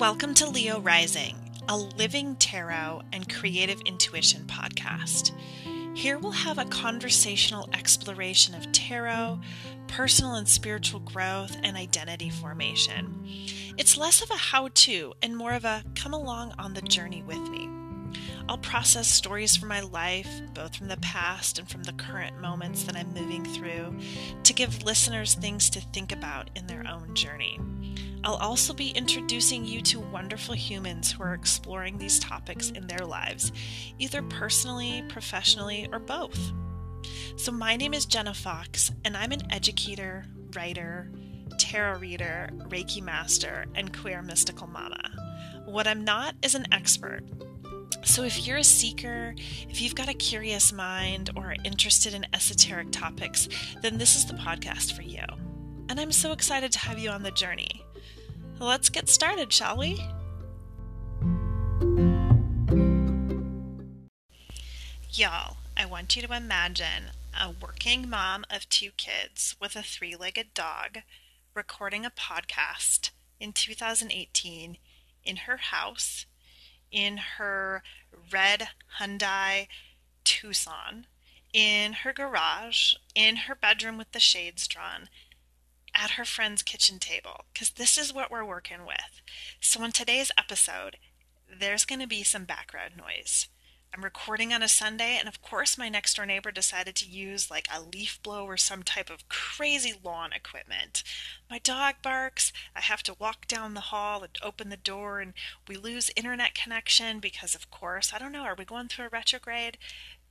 Welcome to Leo Rising, a living tarot and creative intuition podcast. Here we'll have a conversational exploration of tarot, personal and spiritual growth, and identity formation. It's less of a how to and more of a come along on the journey with me. I'll process stories from my life, both from the past and from the current moments that I'm moving through, to give listeners things to think about in their own journey. I'll also be introducing you to wonderful humans who are exploring these topics in their lives, either personally, professionally, or both. So, my name is Jenna Fox, and I'm an educator, writer, tarot reader, Reiki master, and queer mystical mama. What I'm not is an expert. So, if you're a seeker, if you've got a curious mind, or are interested in esoteric topics, then this is the podcast for you. And I'm so excited to have you on the journey. Let's get started, shall we? Y'all, I want you to imagine a working mom of two kids with a three legged dog recording a podcast in 2018 in her house in her red Hyundai Tucson, in her garage, in her bedroom with the shades drawn, at her friend's kitchen table, because this is what we're working with. So, in today's episode, there's going to be some background noise. I'm recording on a Sunday, and of course, my next door neighbor decided to use like a leaf blow or some type of crazy lawn equipment. My dog barks. I have to walk down the hall and open the door, and we lose internet connection because, of course, I don't know, are we going through a retrograde?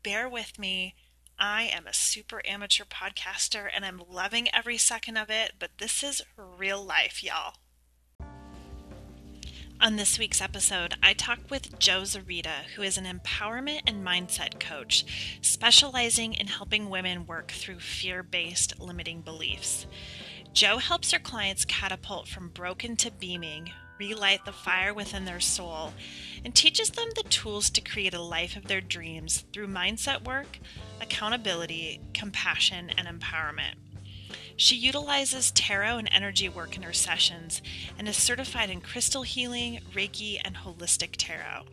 Bear with me. I am a super amateur podcaster and I'm loving every second of it, but this is real life, y'all. On this week's episode, I talk with Jo Zarita, who is an empowerment and mindset coach specializing in helping women work through fear based limiting beliefs. Jo helps her clients catapult from broken to beaming, relight the fire within their soul, and teaches them the tools to create a life of their dreams through mindset work, accountability, compassion, and empowerment. She utilizes tarot and energy work in her sessions and is certified in crystal healing, Reiki, and holistic tarot.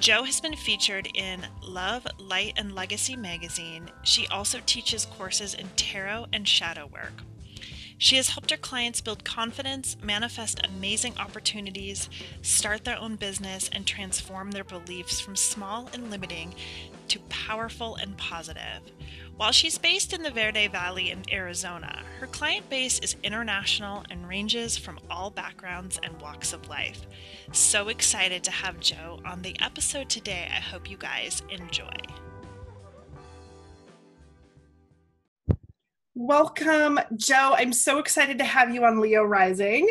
Jo has been featured in Love, Light, and Legacy magazine. She also teaches courses in tarot and shadow work. She has helped her clients build confidence, manifest amazing opportunities, start their own business, and transform their beliefs from small and limiting to powerful and positive. While she's based in the Verde Valley in Arizona, her client base is international and ranges from all backgrounds and walks of life. So excited to have Joe on the episode today. I hope you guys enjoy. Welcome, Joe. I'm so excited to have you on Leo Rising.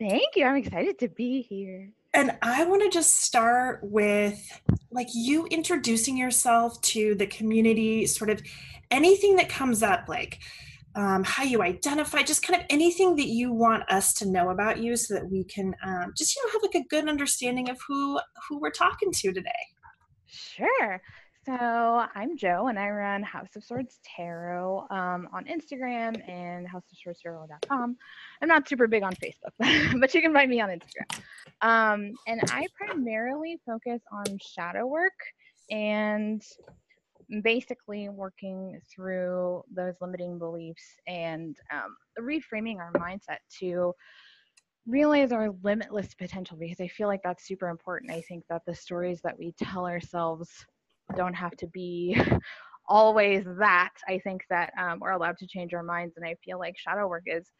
Thank you. I'm excited to be here. And I want to just start with like you introducing yourself to the community, sort of anything that comes up, like um, how you identify, just kind of anything that you want us to know about you, so that we can um, just you know have like a good understanding of who who we're talking to today. Sure. So I'm Joe, and I run House of Swords Tarot um, on Instagram and houseofswordstarot.com. I'm not super big on Facebook, but you can find me on Instagram. Um, and I primarily focus on shadow work and basically working through those limiting beliefs and um, reframing our mindset to realize our limitless potential because I feel like that's super important. I think that the stories that we tell ourselves don't have to be always that. I think that um, we're allowed to change our minds, and I feel like shadow work is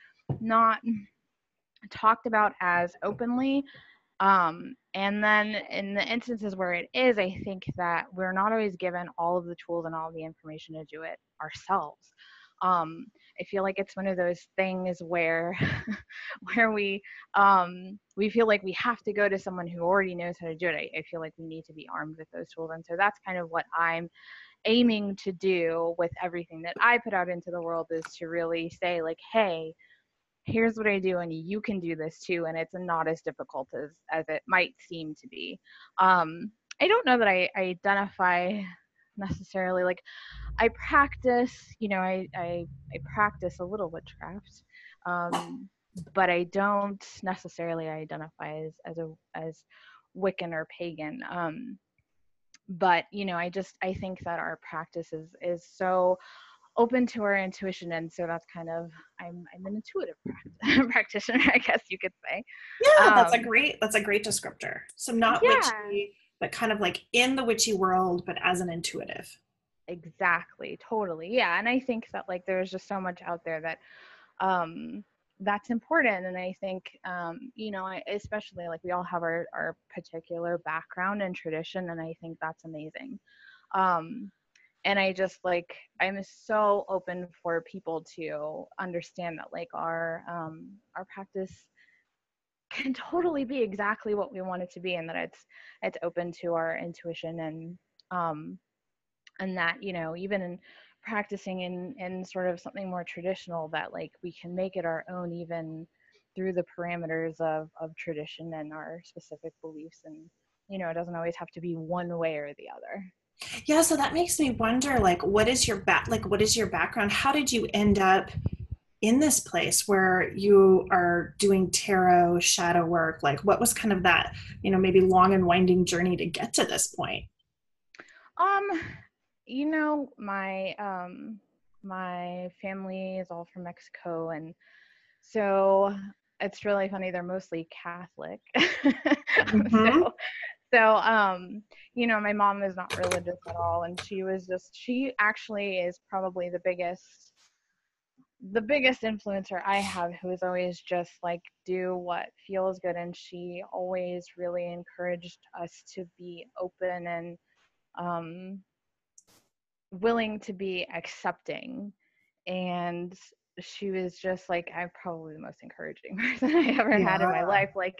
not talked about as openly. Um, and then in the instances where it is, I think that we're not always given all of the tools and all the information to do it ourselves. Um, I feel like it's one of those things where where we um, we feel like we have to go to someone who already knows how to do it. I, I feel like we need to be armed with those tools, and so that's kind of what I'm aiming to do with everything that I put out into the world is to really say like, hey, here's what I do, and you can do this too, and it's not as difficult as as it might seem to be. Um, I don't know that I, I identify necessarily like I practice, you know, I, I, I practice a little witchcraft. Um, but I don't necessarily identify as as a as Wiccan or pagan. Um, but you know, I just I think that our practice is is so open to our intuition and so that's kind of i'm i'm an intuitive practitioner i guess you could say. Yeah um, that's a um, great that's a great descriptor. So not yeah. witchy but kind of like in the witchy world but as an intuitive. Exactly totally yeah and i think that like there's just so much out there that um that's important and i think um you know especially like we all have our our particular background and tradition and i think that's amazing. Um and i just like i'm so open for people to understand that like our um our practice can totally be exactly what we want it to be and that it's it's open to our intuition and um and that you know even in practicing in in sort of something more traditional that like we can make it our own even through the parameters of of tradition and our specific beliefs and you know it doesn't always have to be one way or the other yeah so that makes me wonder like what is your back like what is your background? How did you end up in this place where you are doing tarot shadow work? Like what was kind of that you know maybe long and winding journey to get to this point? Um you know my um my family is all from mexico and so it's really funny they're mostly catholic. Mm-hmm. so so um you know my mom is not religious at all and she was just she actually is probably the biggest the biggest influencer i have who is always just like do what feels good and she always really encouraged us to be open and um willing to be accepting and she was just like i'm probably the most encouraging person i ever yeah. had in my life like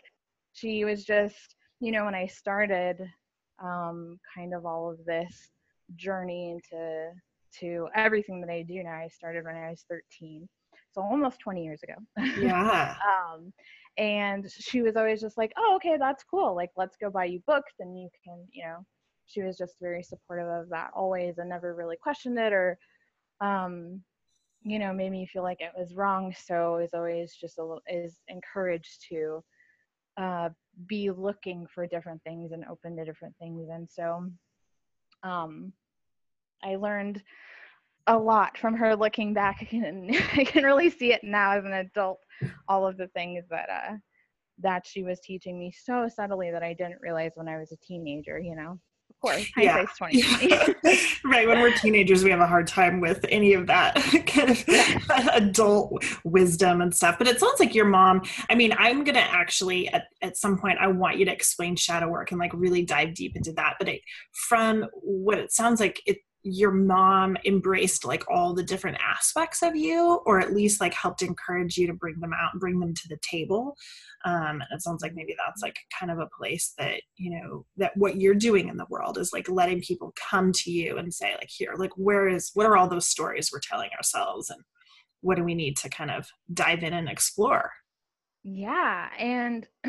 she was just you know, when I started um, kind of all of this journey into to everything that I do now, I started when I was 13, so almost 20 years ago. Yeah. um, and she was always just like, "Oh, okay, that's cool. Like, let's go buy you books, and you can, you know." She was just very supportive of that always, and never really questioned it or, um, you know, made me feel like it was wrong. So is always just a little is encouraged to uh, be looking for different things and open to different things. And so um, I learned a lot from her looking back and I can really see it now as an adult, all of the things that uh, that she was teaching me so subtly that I didn't realize when I was a teenager, you know course, yeah. 2020. right. When we're teenagers, we have a hard time with any of that kind of adult wisdom and stuff. But it sounds like your mom, I mean, I'm going to actually, at, at some point, I want you to explain shadow work and like really dive deep into that. But it, from what it sounds like, it, your mom embraced like all the different aspects of you or at least like helped encourage you to bring them out and bring them to the table. Um, and it sounds like maybe that's like kind of a place that you know that what you're doing in the world is like letting people come to you and say like here like where is what are all those stories we're telling ourselves and what do we need to kind of dive in and explore? Yeah and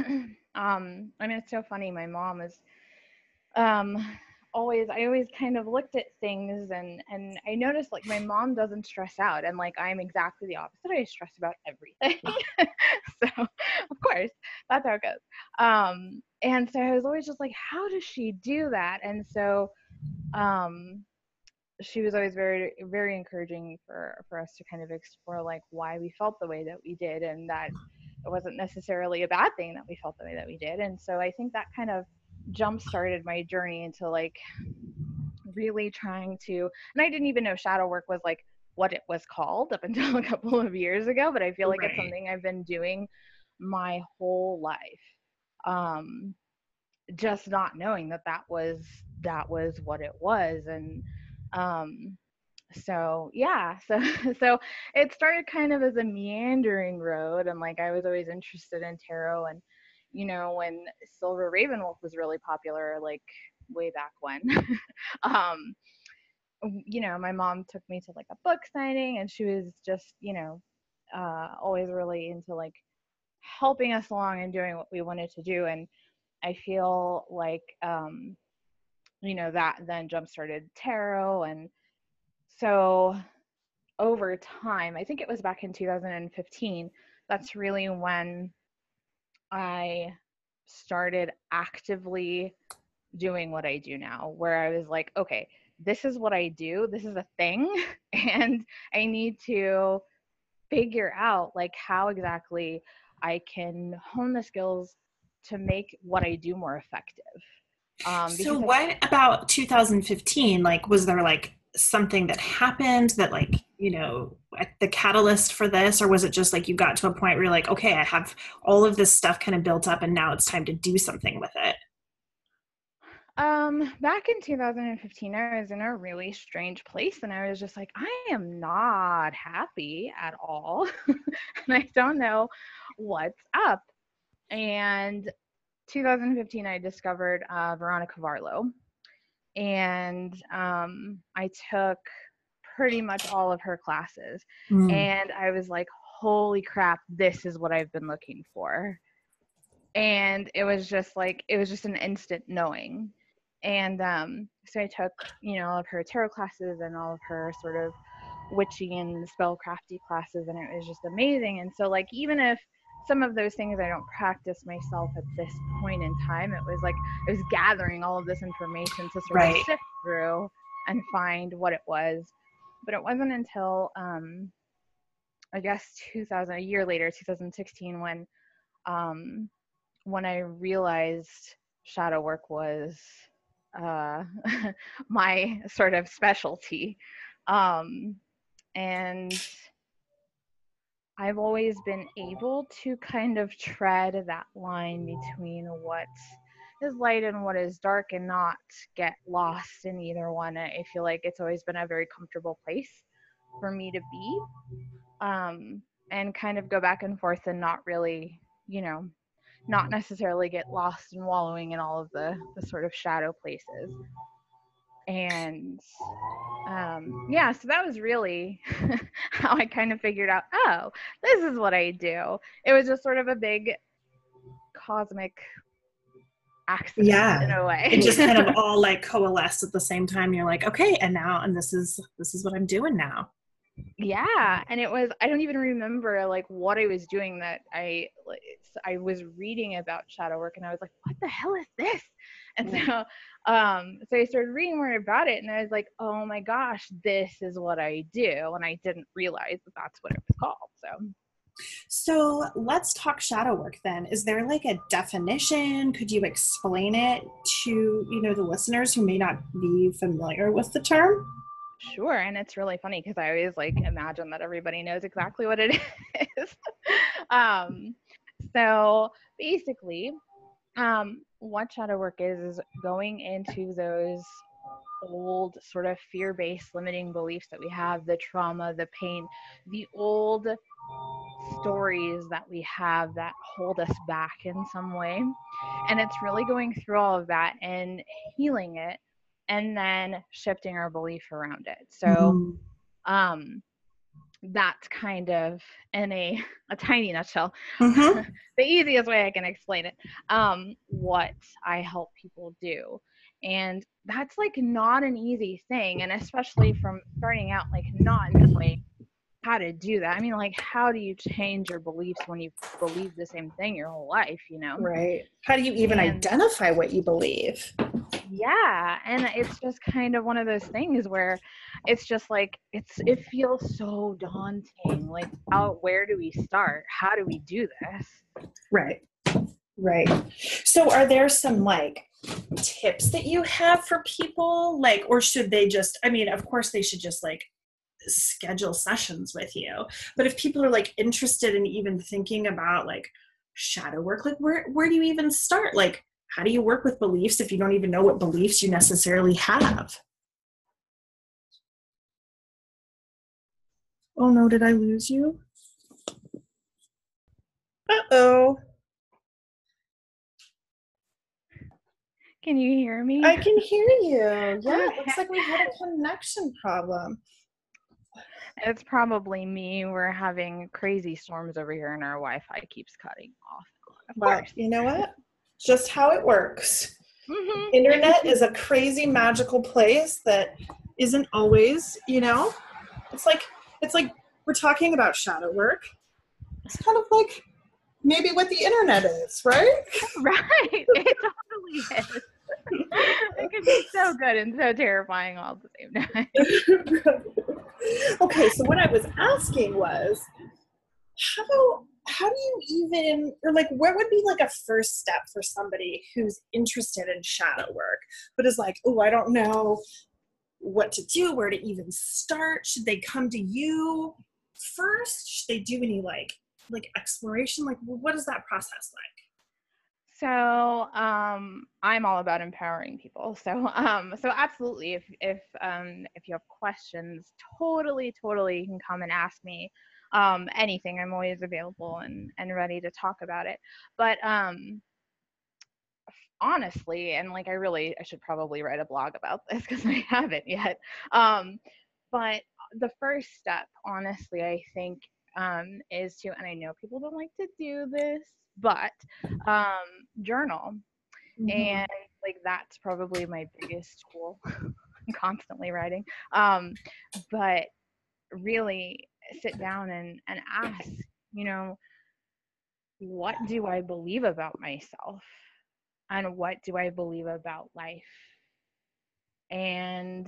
um i mean it's so funny my mom is um always i always kind of looked at things and and i noticed like my mom doesn't stress out and like i'm exactly the opposite i stress about everything. So of course that's how it goes. Um and so i was always just like how does she do that? And so um she was always very very encouraging for for us to kind of explore like why we felt the way that we did and that it wasn't necessarily a bad thing that we felt the way that we did. And so i think that kind of jump started my journey into like really trying to and I didn't even know shadow work was like what it was called up until a couple of years ago, but I feel like right. it's something I've been doing my whole life. Um just not knowing that that was that was what it was and um so yeah so so it started kind of as a meandering road and like i was always interested in tarot and you know, when Silver Ravenwolf was really popular, like way back when. um, you know, my mom took me to like a book signing and she was just, you know, uh, always really into like helping us along and doing what we wanted to do. And I feel like, um, you know, that then jump started tarot. And so over time, I think it was back in 2015, that's really when I started actively doing what I do now, where I was like, okay, this is what I do, this is a thing, and I need to figure out like how exactly I can hone the skills to make what I do more effective. Um, so, what about 2015? Like, was there like something that happened that, like, you know, the catalyst for this, or was it just like you got to a point where you're like, okay, I have all of this stuff kind of built up, and now it's time to do something with it? Um, back in 2015, I was in a really strange place, and I was just like, I am not happy at all, and I don't know what's up. And 2015, I discovered uh, Veronica Varlow, and um, I took pretty much all of her classes, mm. and I was like, holy crap, this is what I've been looking for. And it was just like, it was just an instant knowing and um, so I took, you know, all of her tarot classes and all of her sort of witchy and spellcrafty classes, and it was just amazing. And so, like, even if some of those things I don't practice myself at this point in time, it was like I was gathering all of this information to sort right. of sift through and find what it was. But it wasn't until, um, I guess, 2000, a year later, 2016, when um, when I realized shadow work was uh, my sort of specialty. Um, and I've always been able to kind of tread that line between what is light and what is dark and not get lost in either one. I feel like it's always been a very comfortable place for me to be um, and kind of go back and forth and not really, you know, not necessarily get lost and wallowing in all of the, the sort of shadow places. And um, yeah, so that was really how I kind of figured out, oh, this is what I do. It was just sort of a big cosmic accident yeah. in a way. it just kind of all like coalesced at the same time. You're like, okay, and now and this is this is what I'm doing now yeah and it was i don't even remember like what i was doing that i i was reading about shadow work and i was like what the hell is this and so um so i started reading more about it and i was like oh my gosh this is what i do and i didn't realize that that's what it was called so so let's talk shadow work then. Is there like a definition? Could you explain it to, you know, the listeners who may not be familiar with the term? Sure, and it's really funny because I always like imagine that everybody knows exactly what it is. um, so basically, um, what shadow work is is going into those old sort of fear-based limiting beliefs that we have, the trauma, the pain, the old stories that we have that hold us back in some way. And it's really going through all of that and healing it and then shifting our belief around it. So, mm-hmm. um, that's kind of in a, a tiny nutshell mm-hmm. the easiest way i can explain it um, what i help people do and that's like not an easy thing and especially from starting out like not knowing how to do that. I mean, like, how do you change your beliefs when you believe the same thing your whole life, you know? Right. How do you even and, identify what you believe? Yeah. And it's just kind of one of those things where it's just like, it's, it feels so daunting. Like, how, where do we start? How do we do this? Right. Right. So, are there some like tips that you have for people? Like, or should they just, I mean, of course, they should just like schedule sessions with you but if people are like interested in even thinking about like shadow work like where where do you even start like how do you work with beliefs if you don't even know what beliefs you necessarily have oh no did i lose you uh-oh can you hear me i can hear you yeah it looks like we had a connection problem it's probably me. We're having crazy storms over here, and our Wi-Fi keeps cutting off. Of well, course. you know what? Just how it works. Mm-hmm. Internet is a crazy magical place that isn't always, you know. It's like it's like we're talking about shadow work, it's kind of like maybe what the internet is, right? right. It totally is. it can be so good and so terrifying all at the same time. okay, so what I was asking was how how do you even or like what would be like a first step for somebody who's interested in shadow work but is like oh i don't know what to do where to even start. Should they come to you first? Should they do any like like exploration? Like what is that process like? So um, i'm all about empowering people. So um, so absolutely if if um, if you have questions totally totally you can come and ask me um, anything. I'm always available and and ready to talk about it. But um honestly and like i really i should probably write a blog about this because i haven't yet. Um but the first step honestly i think um is to and i know people don't like to do this but um journal. Mm-hmm. and like that's probably my biggest tool. I'm constantly writing. Um but really sit down and and ask you know what do i believe about myself? And what do i believe about life? And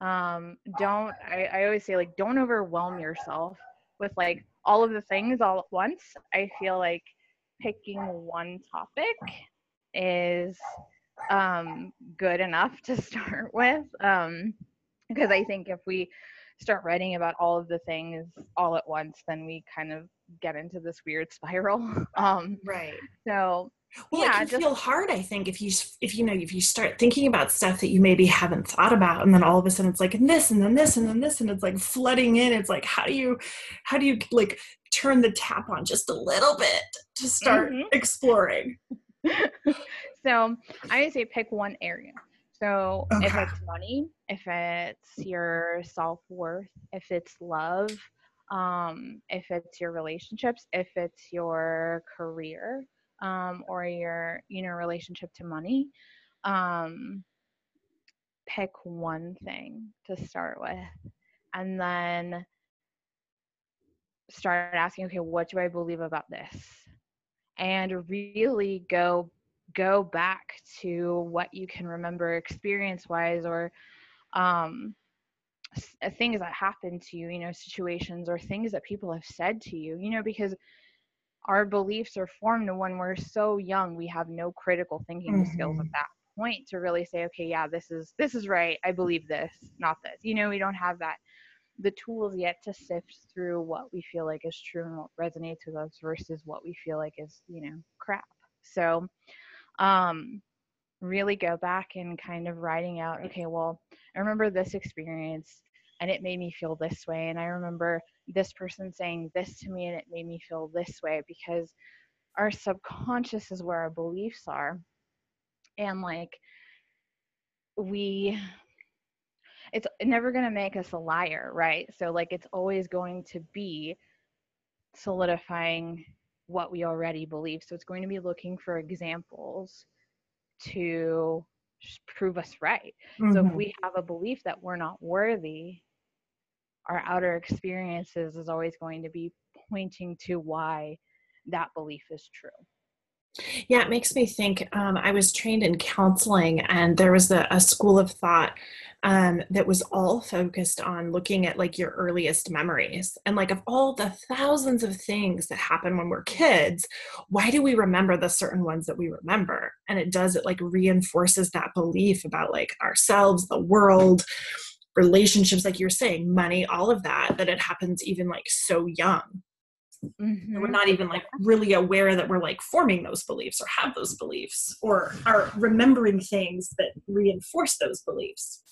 um don't I, I always say like don't overwhelm yourself with like all of the things all at once. I feel like picking one topic is um good enough to start with um because i think if we start writing about all of the things all at once, then we kind of get into this weird spiral. Um, right. So well, yeah, it can just, feel hard. I think if you if you know if you start thinking about stuff that you maybe haven't thought about, and then all of a sudden it's like and this and then this and then this, and it's like flooding in. It's like how do you how do you like turn the tap on just a little bit to start mm-hmm. exploring? so I would say pick one area. So okay. if it's money, if it's your self worth, if it's love, um, if it's your relationships, if it's your career, um, or your you know relationship to money, um, pick one thing to start with, and then start asking, okay, what do I believe about this? And really go go back to what you can remember experience wise or um, uh, things that happen to you, you know, situations or things that people have said to you, you know, because our beliefs are formed when we're so young, we have no critical thinking mm-hmm. skills at that point to really say, okay, yeah, this is this is right. I believe this, not this. You know, we don't have that the tools yet to sift through what we feel like is true and what resonates with us versus what we feel like is, you know, crap. So um, really go back and kind of writing out, okay, well, I remember this experience and it made me feel this way. And I remember this person saying this to me and it made me feel this way because our subconscious is where our beliefs are. And like, we it's never going to make us a liar, right? So, like, it's always going to be solidifying what we already believe. So it's going to be looking for examples to prove us right. Mm-hmm. So if mm-hmm. we have a belief that we're not worthy, our outer experiences is always going to be pointing to why that belief is true. Yeah, it makes me think. Um, I was trained in counseling, and there was a, a school of thought um, that was all focused on looking at like your earliest memories and like of all the thousands of things that happen when we're kids why do we remember the certain ones that we remember and it does it like reinforces that belief about like ourselves the world relationships like you're saying money all of that that it happens even like so young Mm-hmm. We're not even like really aware that we're like forming those beliefs or have those beliefs or are remembering things that reinforce those beliefs.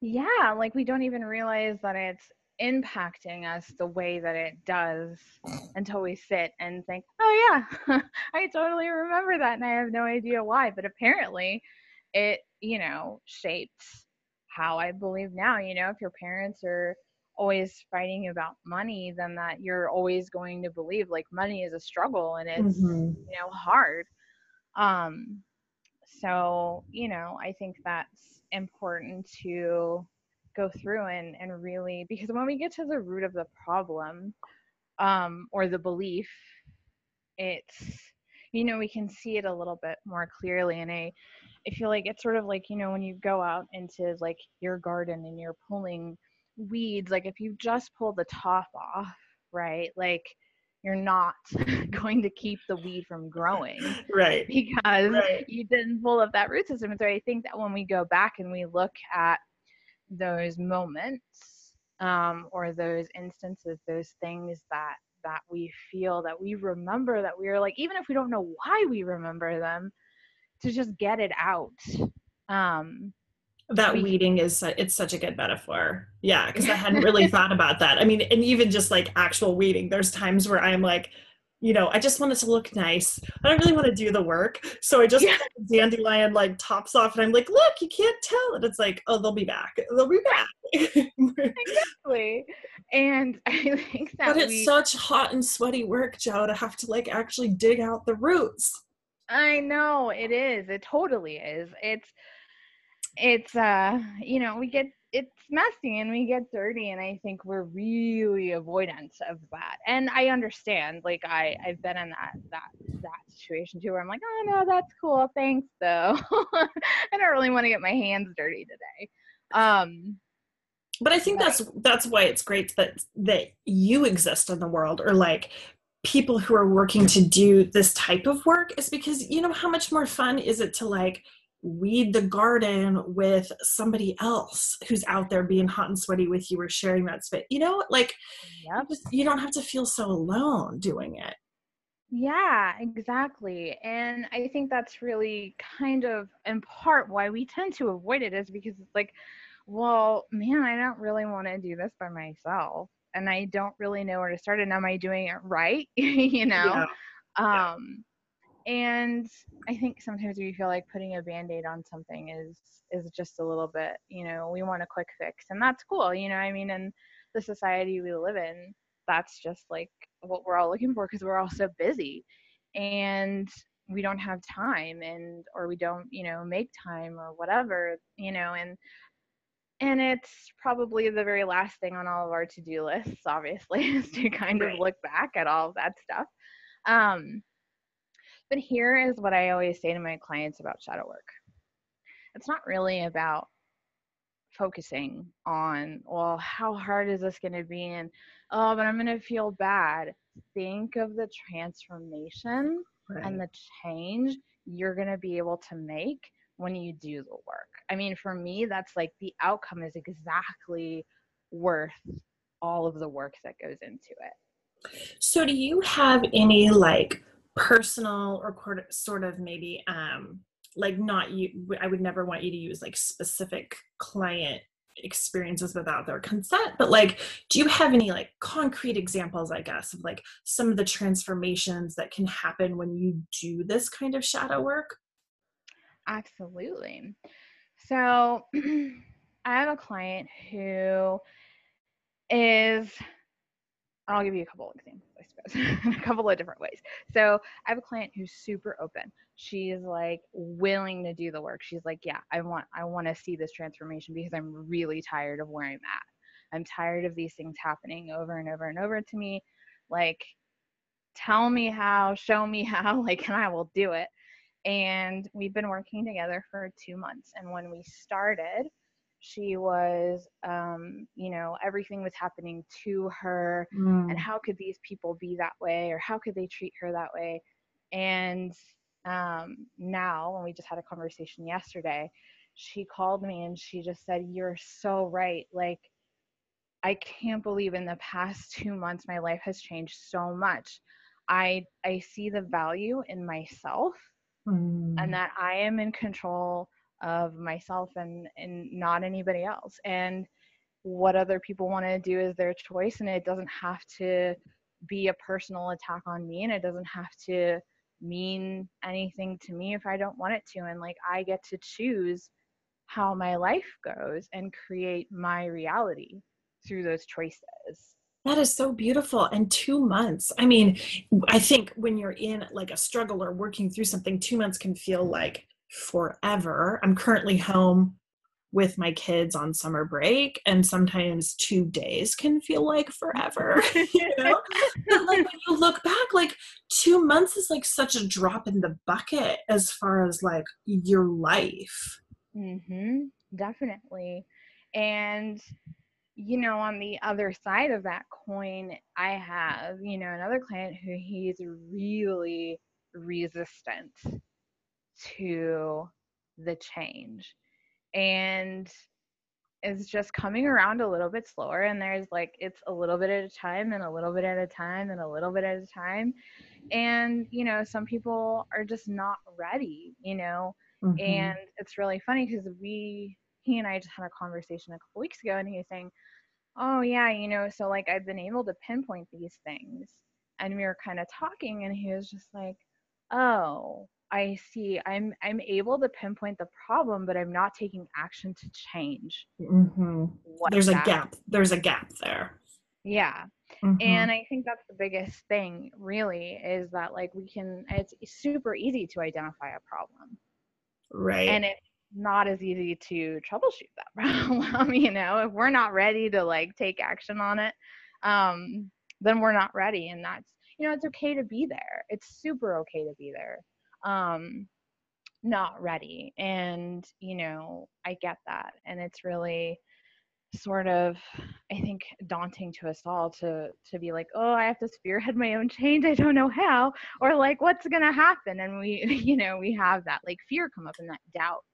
Yeah, like we don't even realize that it's impacting us the way that it does until we sit and think, oh, yeah, I totally remember that and I have no idea why. But apparently, it, you know, shapes how I believe now. You know, if your parents are always fighting about money then that you're always going to believe like money is a struggle and it's mm-hmm. you know hard um so you know i think that's important to go through and and really because when we get to the root of the problem um, or the belief, it's you know we can see it a little bit more clearly and i i feel like it's sort of like you know when you go out into like your garden and you're pulling weeds like if you just pull the top off right like you're not going to keep the weed from growing right because Right. you didn't pull up that root system and so i think that when we go back and we look at those moments um, or those instances those things that that we feel that we remember that we are like even if we don't know why we remember them to just get it out um that weeding is it's such a good metaphor. Yeah because i hadn't really thought about that. I mean and even just like actual weeding there's times where i'm like you know i just want it to look nice. I don't really want to do the work. So i just Yeah. dandelion like tops off and i'm like look you can't tell. And it's like oh they'll be back. They'll be back. Exactly. And i think that but it's we, such hot and sweaty work joe to have to like actually dig out the roots. I know it is. It totally is. It's it's uh you know, we get it's messy and we get dirty and I think we're really avoidant of that. And I understand. Like I I've been in that that that situation too where I'm like, "Oh no, that's cool. Thanks though." I don't really want to get my hands dirty today. Um but i think Right. that's that's why it's great that that you exist in the world or like people who are working to do this type of work is because you know how much more fun is it to like weed the garden with somebody else who's out there being hot and sweaty with you or sharing that space you know like yep. just, you don't have to feel so alone doing it Yeah, exactly. And I think that's really kind of in part why we tend to avoid it is because it's like, well, man, I don't really want to do this by myself. And I don't really know where to start. And am I doing it right? you know? Yeah. Um and I think sometimes we feel like putting a band-aid on something is is just a little bit, you know, we want a quick fix. And that's cool, you know, I mean, in the society we live in, that's just like what we're all looking for because we're all so busy and we don't have time and or we don't you know make time or whatever you know and and it's probably the very last thing on all of our to-do lists obviously is to kind Right. of look back at all of that stuff um but here is what i always say to my clients about shadow work. It's not really about focusing on well how hard is this going to be? and oh but i'm going to feel bad. Think of the transformation Right. and the change you're going to be able to make when you do the work. I mean for me that's like the outcome is exactly worth all of the work that goes into it. So, do you have any like personal or sort of maybe um like not you? I would never want you to use like specific client experiences without their consent, but like, do you have any like concrete examples? I guess of like some of the transformations that can happen when you do this kind of shadow work. Absolutely. So I have a client who is, I'll give you a couple of examples, I suppose, a couple of different ways. So I have a client who's super open. She's like willing to do the work. She's like, yeah, I want, I want to see this transformation because I'm really tired of where I'm at. I'm tired of these things happening over and over and over to me. Like, tell me how, show me how, like, and I will do it and we've been working together for two months and when we started she was um, you know everything was happening to her and how could these people be that way or how could they treat her that way? And um, now when we just had a conversation yesterday she called me and she just said you're so right like i can't believe in the past two months my life has changed so much. I i see the value in myself Mm. and that I am in control of myself and and not anybody else. And what other people want to do is their choice, and it doesn't have to be a personal attack on me, and it doesn't have to mean anything to me if I don't want it to. And like I get to choose how my life goes and create my reality through those choices. That is so beautiful. And two months. I mean, I think when you're in like a struggle or working through something, two months can feel like forever. I'm currently home with my kids on summer break and sometimes two days can feel like forever you know? But like when you look back like two months is like such a drop in the bucket as far as like your life. Mm-hmm. Definitely. And you know on the other side of that coin i have you know another client who he's really resistant to the change. And it's just coming around a little bit slower and there's like it's a little bit at a time and a little bit at a time and a little bit at a time. And you know some people are just not ready you know? Mm-hmm. and it's really funny because we he and i just had a conversation a couple weeks ago and he was saying oh yeah you know so like i've been able to pinpoint these things. And we were kind of talking and he was just like oh I see I'm I'm able to pinpoint the problem, but I'm not taking action to change. Mm-hmm. There's a gap. There's a gap there. Yeah. Mm-hmm. And I think that's the biggest thing, really, is that like we can. It's super easy to identify a problem, right? And it's not as easy to troubleshoot that problem. you know, if we're not ready to like take action on it, um, then we're not ready, and that's you know it's okay to be there. It's super okay to be there um not ready. And you know i get that. And it's really sort of i think daunting to us all to to be like oh i have to spearhead my own change. I don't know how. Or like what's going to happen? And we you know we have that like fear come up and that doubt.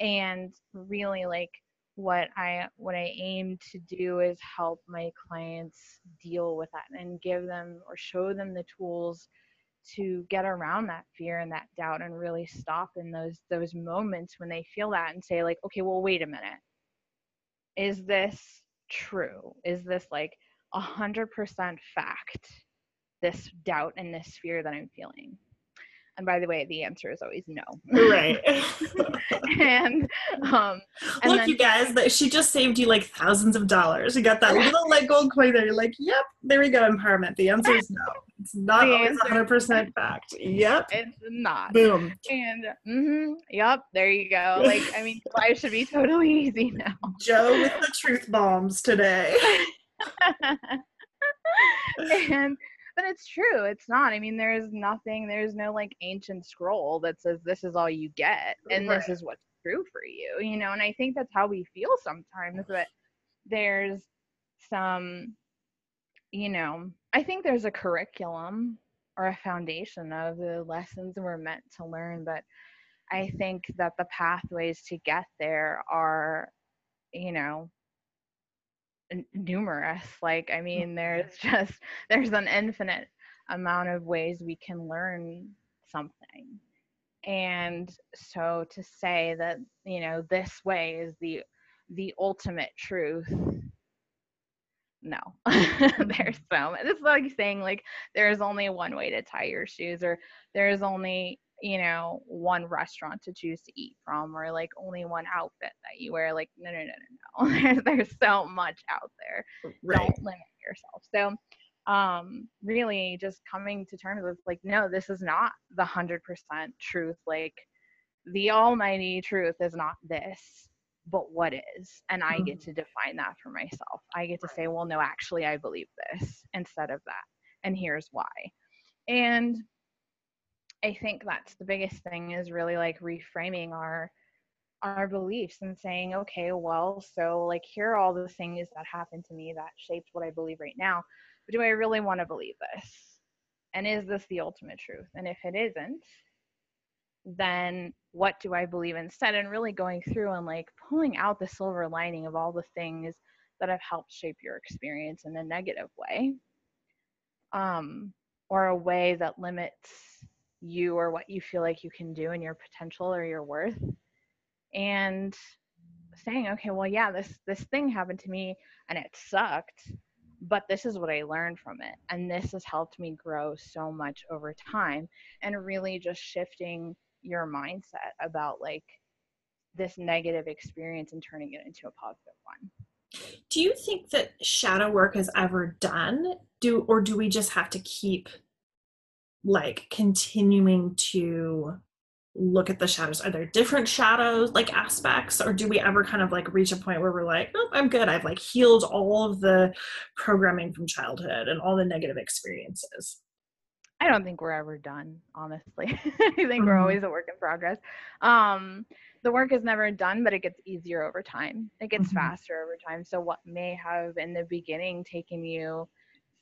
And really like what i what i aim to do is help my clients deal with that and give them or show them the tools to get around that fear and that doubt and really stop in those those moments when they feel that and say like okay well wait a minute is this true is this like a hundred percent fact this doubt and this fear that i'm feeling and by the way, the answer is always no. Right. and um and look, then, you guys, that she just saved you like thousands of dollars. You got that little like gold coin there. You're like, yep, there we go, empowerment. The answer is no. It's not the always 100 percent fact. Yep. It's not. Boom. And mm-hmm, yep, there you go. Like, I mean, life should be totally easy now. Joe with the truth bombs today. and but it's true it's not i mean there's nothing there's no like ancient scroll that says this is all you get and right. this is what's true for you you know and i think that's how we feel sometimes but there's some you know i think there's a curriculum or a foundation of the lessons we're meant to learn but i think that the pathways to get there are you know numerous. Like i mm, mean there's just there's an infinite amount of ways we can learn something. And so to say that you know this way is the the ultimate truth no. There's so it's like saying like there's only one way to tie your shoes or there's only you know one restaurant to choose to eat from or like only one outfit that you wear like no no no no no there's, there's so much out there. Right. don't limit yourself. So um really just coming to terms with like no this is not the 100% truth. Like the almighty truth is not this but what is and i get mm-hmm. to define that for myself i get to say well no actually i believe this instead of that and here's why and I think that's the biggest thing is really like reframing our our beliefs and saying, okay, well, so like here are all the things that happened to me that shaped what I believe right now. But do I really want to believe this? And is this the ultimate truth? And if it isn't, then what do I believe instead? And really going through and like pulling out the silver lining of all the things that have helped shape your experience in a negative way. Um, or a way that limits you or what you feel like you can do and your potential or your worth and saying okay well yeah this this thing happened to me and it sucked but this is what i learned from it and this has helped me grow so much over time and really just shifting your mindset about like this negative experience and turning it into a positive one? Do you think that shadow work is ever done? Do or do we just have to keep like continuing to look at the shadows? Are there different shadows like aspects or do we ever kind of like reach a point where we're like oh i'm good. I've like healed all of the programming from childhood and all the negative experiences I don't think we're ever done, honestly. I think mm-hmm. we're always a work in progress. Um, the work is never done, but it gets easier over time. It gets mm-hmm. faster over time. So what may have in the beginning taken you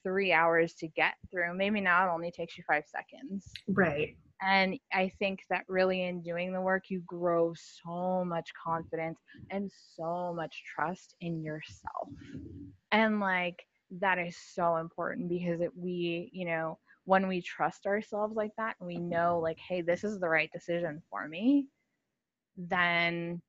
three hours to get through, maybe now it only takes you five seconds. Right. And I think that really in doing the work, you grow so much confidence and so much trust in yourself. And like that is so important because it, we, you know, when we trust ourselves like that and we know like hey this is the right decision for me then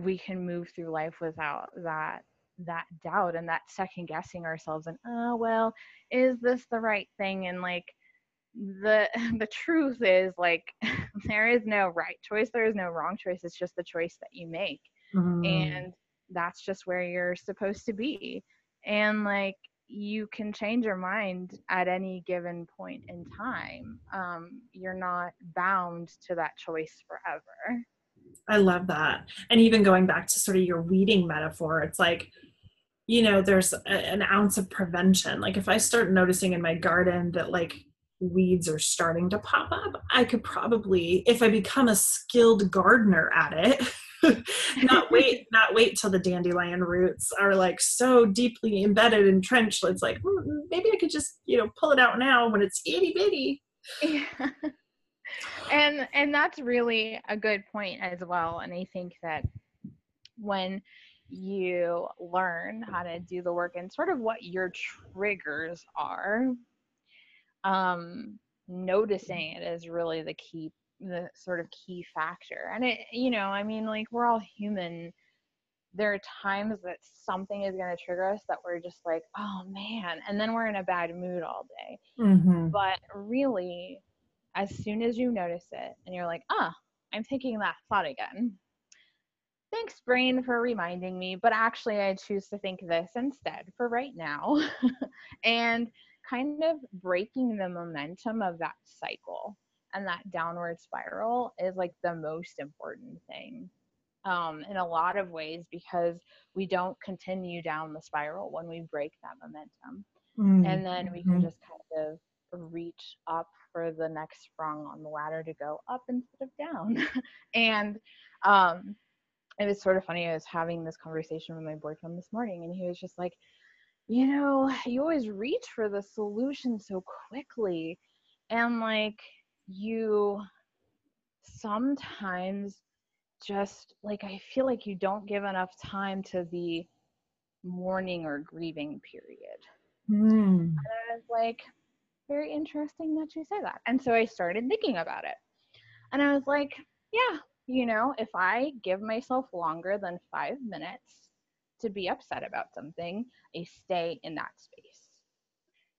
we can move through life without that that doubt and that second guessing ourselves and oh well is this the right thing? And like the the truth is like there is no right choice there is no wrong choice it's just the choice that you make. Mm-hmm. and that's just where you're supposed to be. And like you can change your mind at any given point in time. Um, you're not bound to that choice forever. I love that. And even going back to sort of your weeding metaphor, it's like, you know, there's a, an ounce of prevention. Like if I start noticing in my garden that like weeds are starting to pop up, I could probably, if I become a skilled gardener at it, not wait not wait till the dandelion roots are like so deeply embedded and entrenched it's like mm, maybe i could just you know pull it out now when it's itty bitty yeah. and and that's really a good point as well and i think that when you learn how to do the work and sort of what your triggers are um noticing it is really the key the sort of key factor. And it, you know, I mean, like we're all human. There are times that something is going to trigger us that we're just like, oh man, and then we're in a bad mood all day. Mm-hmm. But really, as soon as you notice it and you're like, ah, I'm thinking that thought again. Thanks, brain, for reminding me, but actually, I choose to think this instead for right now. and kind of breaking the momentum of that cycle and that downward spiral is like the most important thing um, in a lot of ways because we don't continue down the spiral when we break that momentum. Mm-hmm. And then we can mm-hmm. just kind of reach up for the next rung on the ladder to go up instead of down. and um, it was sort of funny. I was having this conversation with my boyfriend this morning, and he was just like, you know, you always reach for the solution so quickly. And like, you sometimes just like I feel like you don't give enough time to the mourning or grieving period. Mm. And I was like, very interesting that you say that. And so I started thinking about it. And I was like, yeah, you know, if I give myself longer than five minutes to be upset about something, I stay in that space.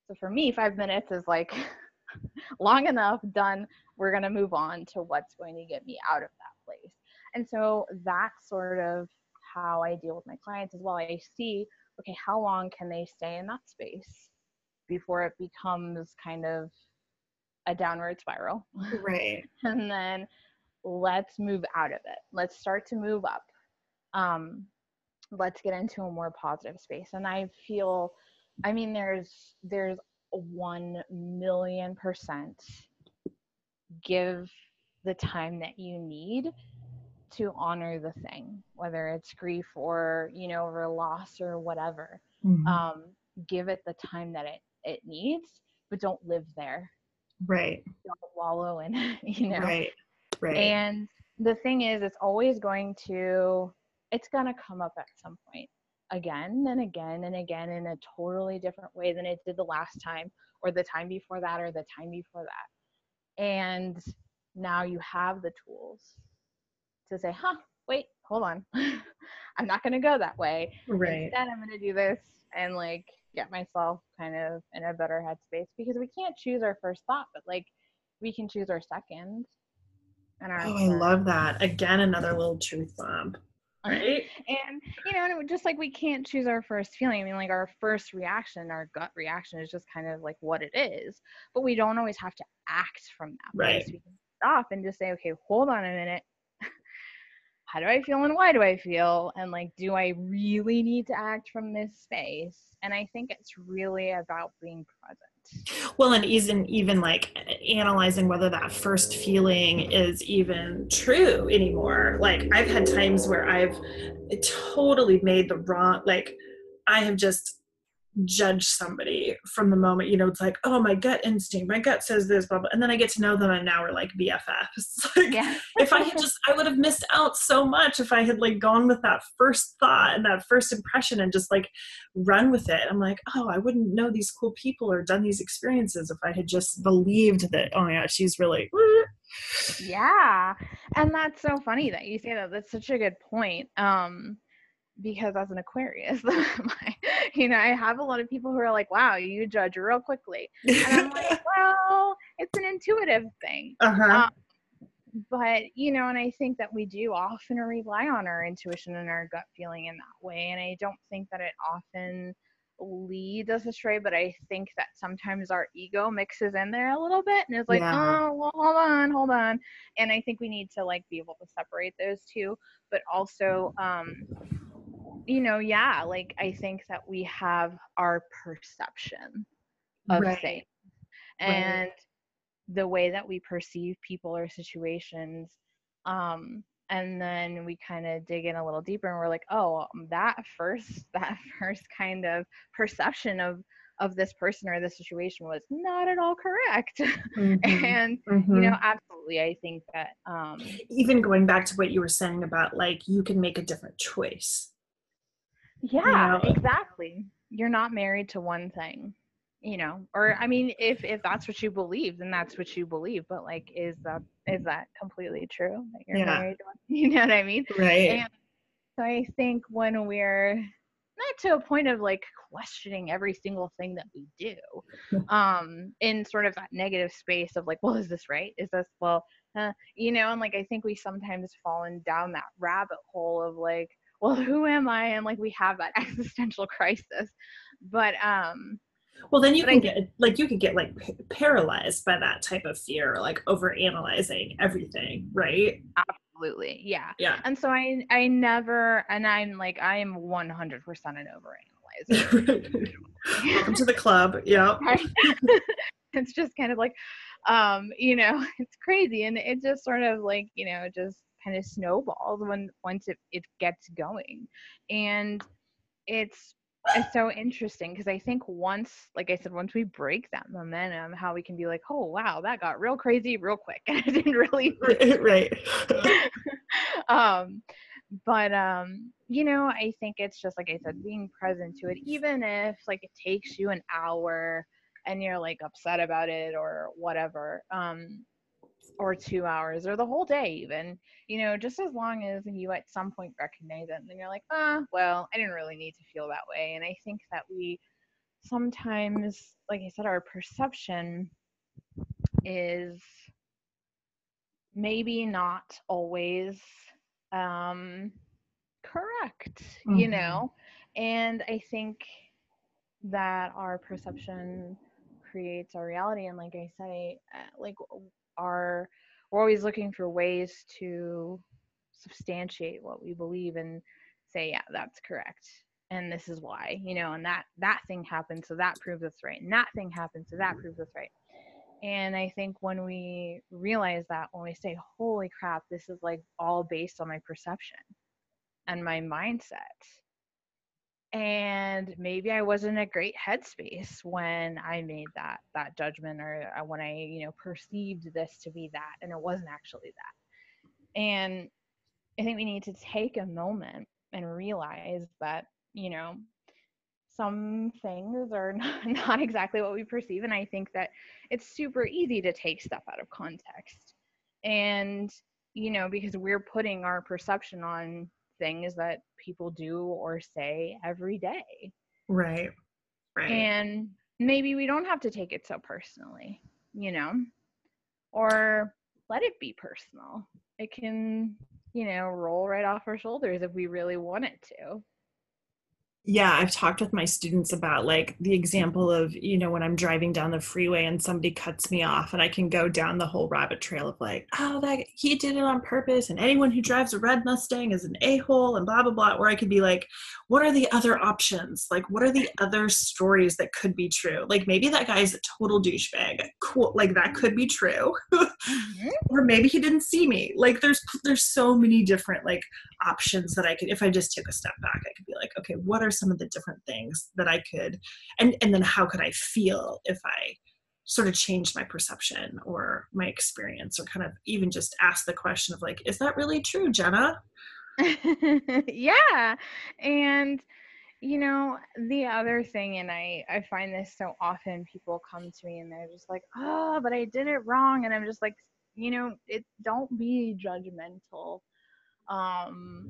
So for me, five minutes is like long enough, done. We're going to move on to what's going to get me out of that place. And so that's sort of how I deal with my clients as well. I see, okay, how long can they stay in that space before it becomes kind of a downward spiral? Right. and then let's move out of it. Let's start to move up. Um, let's get into a more positive space. And I feel, I mean, there's there's 1 million percent give the time that you need to honor the thing whether it's grief or you know or loss or whatever. Mm-hmm. um, give it the time that it it needs but don't live there. Right. Don't wallow in it you know? Right. Right. And the thing is it's always going to it's going to come up at some point again and again and again in a totally different way than it did the last time or the time before that or the time before that. And now you have the tools to say, huh, wait, hold on. I'm not going to go that way. Right. Instead, I'm going to do this and like get myself kind of in a better headspace because we can't choose our first thought, but like we can choose our second. And our oh, I love that. Again, another little truth bomb right and you know and just like we can't choose our first feeling i mean like our first reaction our gut reaction is just kind of like what it is but we don't always have to act from that right place. we can stop and just say, okay, hold on a minute. How do I feel and why do I feel? And like, do I really need to act from this space? And I think it's really about being present well and even even like analyzing whether that first feeling is even true anymore. Like i've had times where i've totally made the wrong like i have just judge somebody from the moment you know it's like oh my gut instinct my gut says this blah blah and then i get to know them and now we're like bffs like yeah. if i had just i would have missed out so much if i had like gone with that first thought and that first impression and just like run with it. I'm like oh i wouldn't know these cool people or done these experiences if i had just believed that oh my yeah she's really yeah. And that's so funny that you say that. That's such a good point um because as an Aquarius, you know, I have a lot of people who are like, wow, you judge real quickly. And I'm like, well, it's an intuitive thing. Uh-huh. Um, but, you know, and I think that we do often rely on our intuition and our gut feeling in that way. And I don't think that it often leads us astray, but I think that sometimes our ego mixes in there a little bit and is like, yeah. oh, well, hold on, hold on. And I think we need to like be able to separate those two, but also, um, you know, yeah, like I think that we have our perception of right. things and right. the way that we perceive people or situations. Um, and then we kind of dig in a little deeper and we're like, oh, um, that first, that first kind of perception of of this person or this situation was not at all correct mm-hmm. and mm-hmm. you know absolutely i think that um even going back to what you were saying about like you can make a different choice yeah, you know? exactly. You're not married to one thing, you know. Or I mean, if if that's what you believe, then that's what you believe. But like, is that is that completely true that you're yeah. married to one? You know what I mean? Right. And so I think when we're not to a point of like questioning every single thing that we do um in sort of that negative space of like well is this right is this well uh, you know and like i think we sometimes fallen down that rabbit hole of like well who am i? And like we have that existential crisis. But um well then you can I, get like you can get like p- paralyzed by that type of fear like over analyzing everything right? Absolutely yeah. Yeah. And so i i never and i'm like i am 100% an overanalyzer. Welcome to the club yeah it's just kind of like um you know it's crazy and it just sort of like you know just kind of snowballs when once it, it gets going and it's it's so interesting because I think once, like I said, once we break that momentum, how we can be like, oh wow, that got real crazy real quick, and it didn't really right. um, but um, you know, I think it's just like I said, being present to it, even if like it takes you an hour and you're like upset about it or whatever. Um, or two hours or the whole day even you know just as long as you at some point recognize it and then you're like ah well i didn't really need to feel that way and i think that we sometimes like i said our perception is maybe not always um correct mm-hmm. you know and i think that our perception creates our reality and like i say uh, like are we're always looking for ways to substantiate what we believe and say yeah that's correct and this is why you know and that that thing happened so that proves it's right and that thing happened so that mm-hmm. proves it's right. And i think when we realize that when we say holy crap this is like all based on my perception and my mindset and maybe i wasn't a great headspace when i made that that judgment or uh, when i you know perceived this to be that and it wasn't actually that. And i think we need to take a moment and realize that you know some things are not, not exactly what we perceive and i think that it's super easy to take stuff out of context. And you know because we're putting our perception on things that people do or say every day. Right. Right. And maybe we don't have to take it so personally, you know, or let it be personal. It can, you know, roll right off our shoulders if we really want it to. Yeah i've talked with my students about like the example of you know when i'm driving down the freeway and somebody cuts me off and i can go down the whole rabbit trail of like oh that he did it on purpose and anyone who drives a red mustang is an a-hole and blah blah blah or i could be like what are the other options? Like what are the other stories that could be true? Like maybe that guy is a total douchebag. Cool like that could be true. Mm-hmm. or maybe he didn't see me. Like there's there's so many different like options that i could if i just took a step back i could be like okay what are some of the different things that I could and and then how could I feel if I sort of changed my perception or my experience or kind of even just ask the question of like is that really true Jenna? Yeah and you know the other thing and i i find this so often people come to me and they're just like oh but i did it wrong and i'm just like you know it don't be judgmental um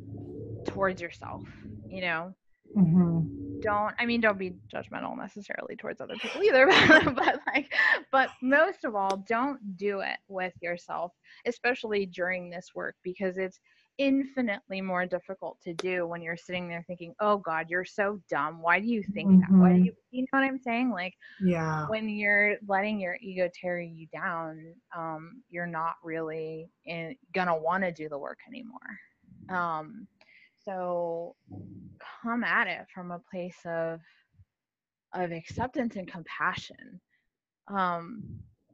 towards yourself you know Mm-hmm. Don't I mean don't be judgmental necessarily towards other people either, but, but like but most of all, don't do it with yourself, especially during this work because it's infinitely more difficult to do when you're sitting there thinking, "Oh God, you're so dumb. Why do you think mm-hmm. that? Why do mm-hmm. you you know what I'm saying? Like, yeah, when you're letting your ego tear you down, um, you're not really in, gonna want to do the work anymore. Um, so come at it from a place of of acceptance and compassion um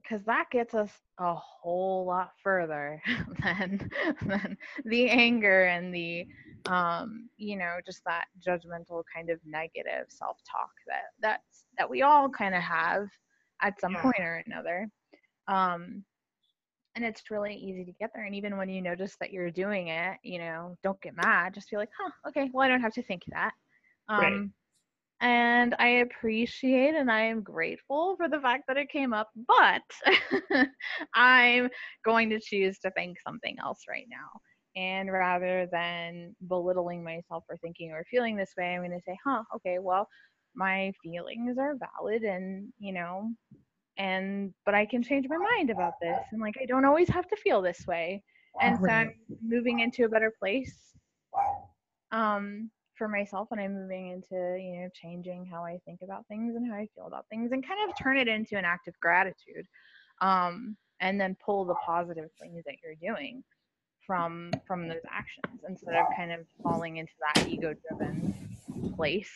because that gets us a whole lot further than than the anger and the um you know just that judgmental kind of negative self-talk that that's that we all kind of have at some yeah. point or another um and it's really easy to get there and even when you notice that you're doing it you know don't get mad just be like huh okay well i don't have to think that um right. and i appreciate and i am grateful for the fact that it came up but i'm going to choose to think something else right now and rather than belittling myself for thinking or feeling this way i'm going to say huh okay well my feelings are valid and you know and but I can change my mind about this and like I don't always have to feel this way. And so I'm moving into a better place um for myself and I'm moving into, you know, changing how I think about things and how I feel about things and kind of turn it into an act of gratitude. Um and then pull the positive things that you're doing from from those actions instead of kind of falling into that ego driven place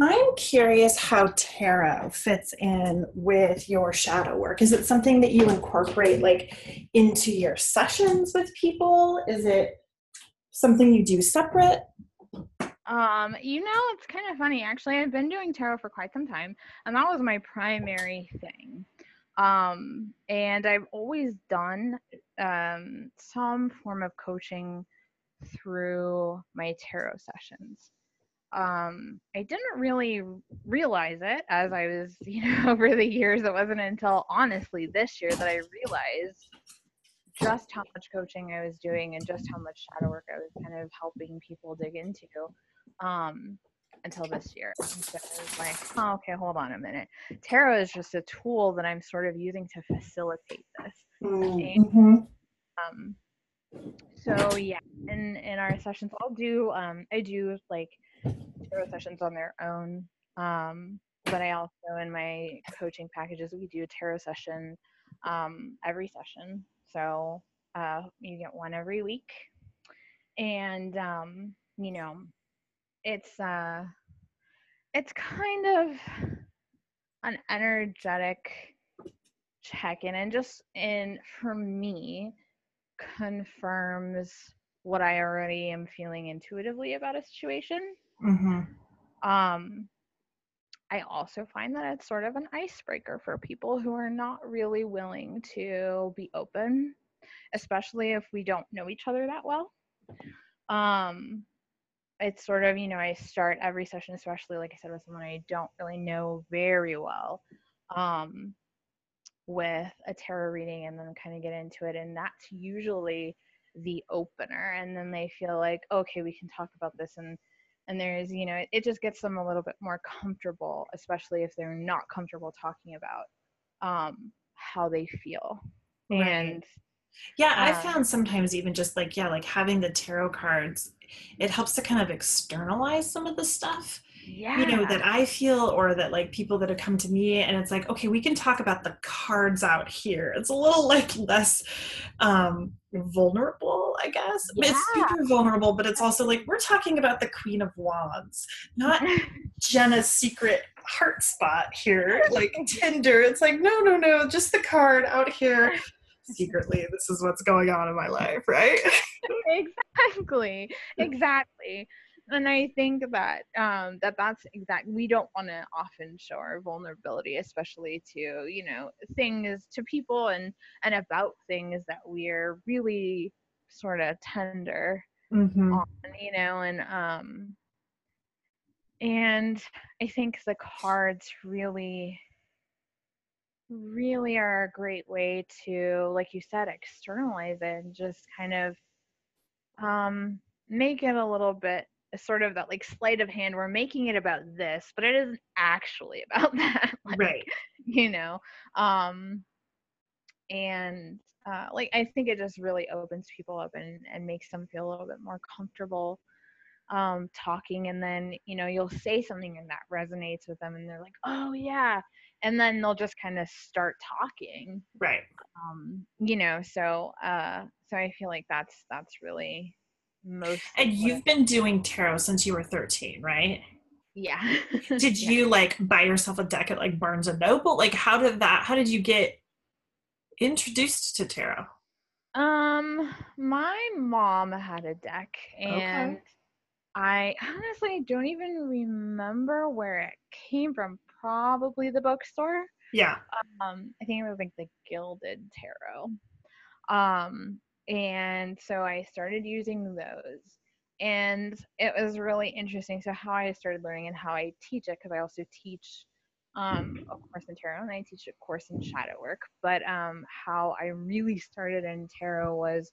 I'm curious how tarot fits in with your shadow work. Is it something that you incorporate like into your sessions with people? Is it something you do separate? Um, you know, it's kind of funny. Actually, I've been doing tarot for quite some time, and that was my primary thing. Um, and I've always done um, some form of coaching through my tarot sessions um, I didn't really realize it as I was, you know, over the years. It wasn't until honestly this year that I realized just how much coaching I was doing and just how much shadow work I was kind of helping people dig into um, until this year. So I was like, oh, okay, hold on a minute. Tarot is just a tool that I'm sort of using to facilitate this. Mm-hmm. Um, so yeah, in in our sessions, I'll do um, I do like tarot sessions on their own. Um, but I also, in my coaching packages, we do a tarot session um, every session. So uh, you get one every week. And, um, you know, it's, uh, it's kind of an energetic check in and just in for me confirms what I already am feeling intuitively about a situation. Mm-hmm. Um, I also find that it's sort of an icebreaker for people who are not really willing to be open, especially if we don't know each other that well. Um, it's sort of, you know, I start every session, especially like I said, with someone I don't really know very well, um, with a tarot reading and then kind of get into it. And that's usually the opener. And then they feel like, okay, we can talk about this and and there's you know it, it just gets them a little bit more comfortable especially if they're not comfortable talking about um, how they feel right. and Yeah, I Um, found sometimes even just like, yeah, like having the tarot cards, it helps to kind of externalize some of the stuff, yeah. you know, that I feel or that like people that have come to me and it's like, okay, we can talk about the cards out here. It's a little like less um vulnerable, I guess. Mean, It's super vulnerable, but it's also like we're talking about the Queen of Wands, not Jenna's secret heart spot here, like Tinder. It's like, no, no, no, just the card out here. Secretly, this is what's going on in my life, right? exactly exactly and i think that um that that's exact we don't want to often show our vulnerability especially to you know things to people and and about things that we're really sort of tender Mm-hmm. on you know and um and i think the cards really really are a great way to like you said externalize it and just kind of um make it a little bit sort of that like sleight of hand we're making it about this but it isn't actually about that like, Right. you know um and uh like i think it just really opens people up and and makes them feel a little bit more comfortable um talking and then you know you'll say something and that resonates with them and they're like oh yeah and then they'll just kind of start talking Right. um you know so uh so i feel like that's that's really most And you've been doing tarot since you were 13, right? yeah Did Yeah. you like buy yourself a deck at like Barnes and Noble? Like how did that how did you get introduced to tarot? um my mom had a deck and i honestly don't even remember where it came from probably the bookstore Yeah. um i think it was like the gilded tarot um and so i started using those. And it was really interesting so how i started learning and how i teach it because i also teach um a course in tarot and i teach a course in shadow work. But um how i really started in tarot was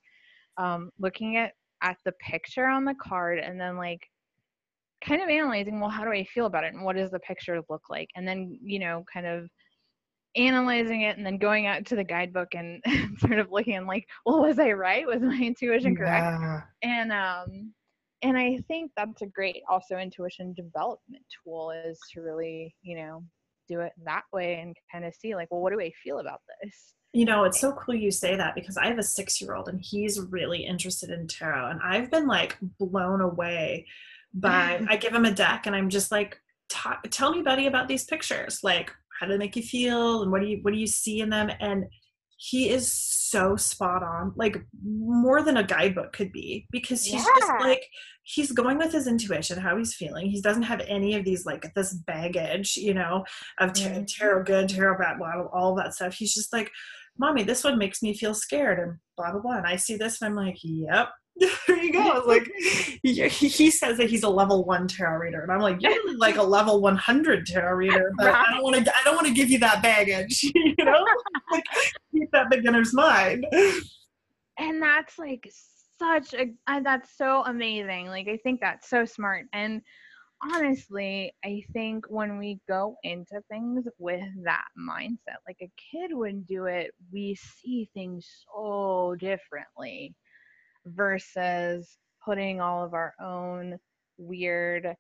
um looking at at the picture on the card and then like kind of analyzing well how do i feel about it and what does the picture look like? And then you know kind of analyzing it and then going out to the guidebook and sort of looking and like well was i right was my intuition correct Yeah. and um and i think that's a great also intuition development tool is to really you know do it that way and kind of see like well what do i feel about this You know, it's so cool you say that because I have a six year old and he's really interested in tarot. And I've been like blown away by, I give him a deck and I'm just like, "Ta- tell me, buddy, about these pictures. Like, how do they make you feel? And what do you, what do you see in them? And he is so spot on, like more than a guidebook could be, because he's just like, he's going with his intuition, how he's feeling. He doesn't have any of these, like, this baggage, you know, of tar- Mhm. tarot good, tarot bad, blah, blah, all that stuff. He's just like, mommy, this one makes me feel scared and blah, blah, blah. And I see this and I'm like, yep. there you go. Like, he, he says that he's a level one tarot reader, and I'm like, you're really like a level 100 tarot reader, but I don't want to. I don't want to give you that baggage, you know. like, keep that beginner's mind. and that's like such a uh, that's so amazing like i think that's so smart and honestly i think when we go into things with that mindset like a kid would do it we see things so differently versus putting all of our own weird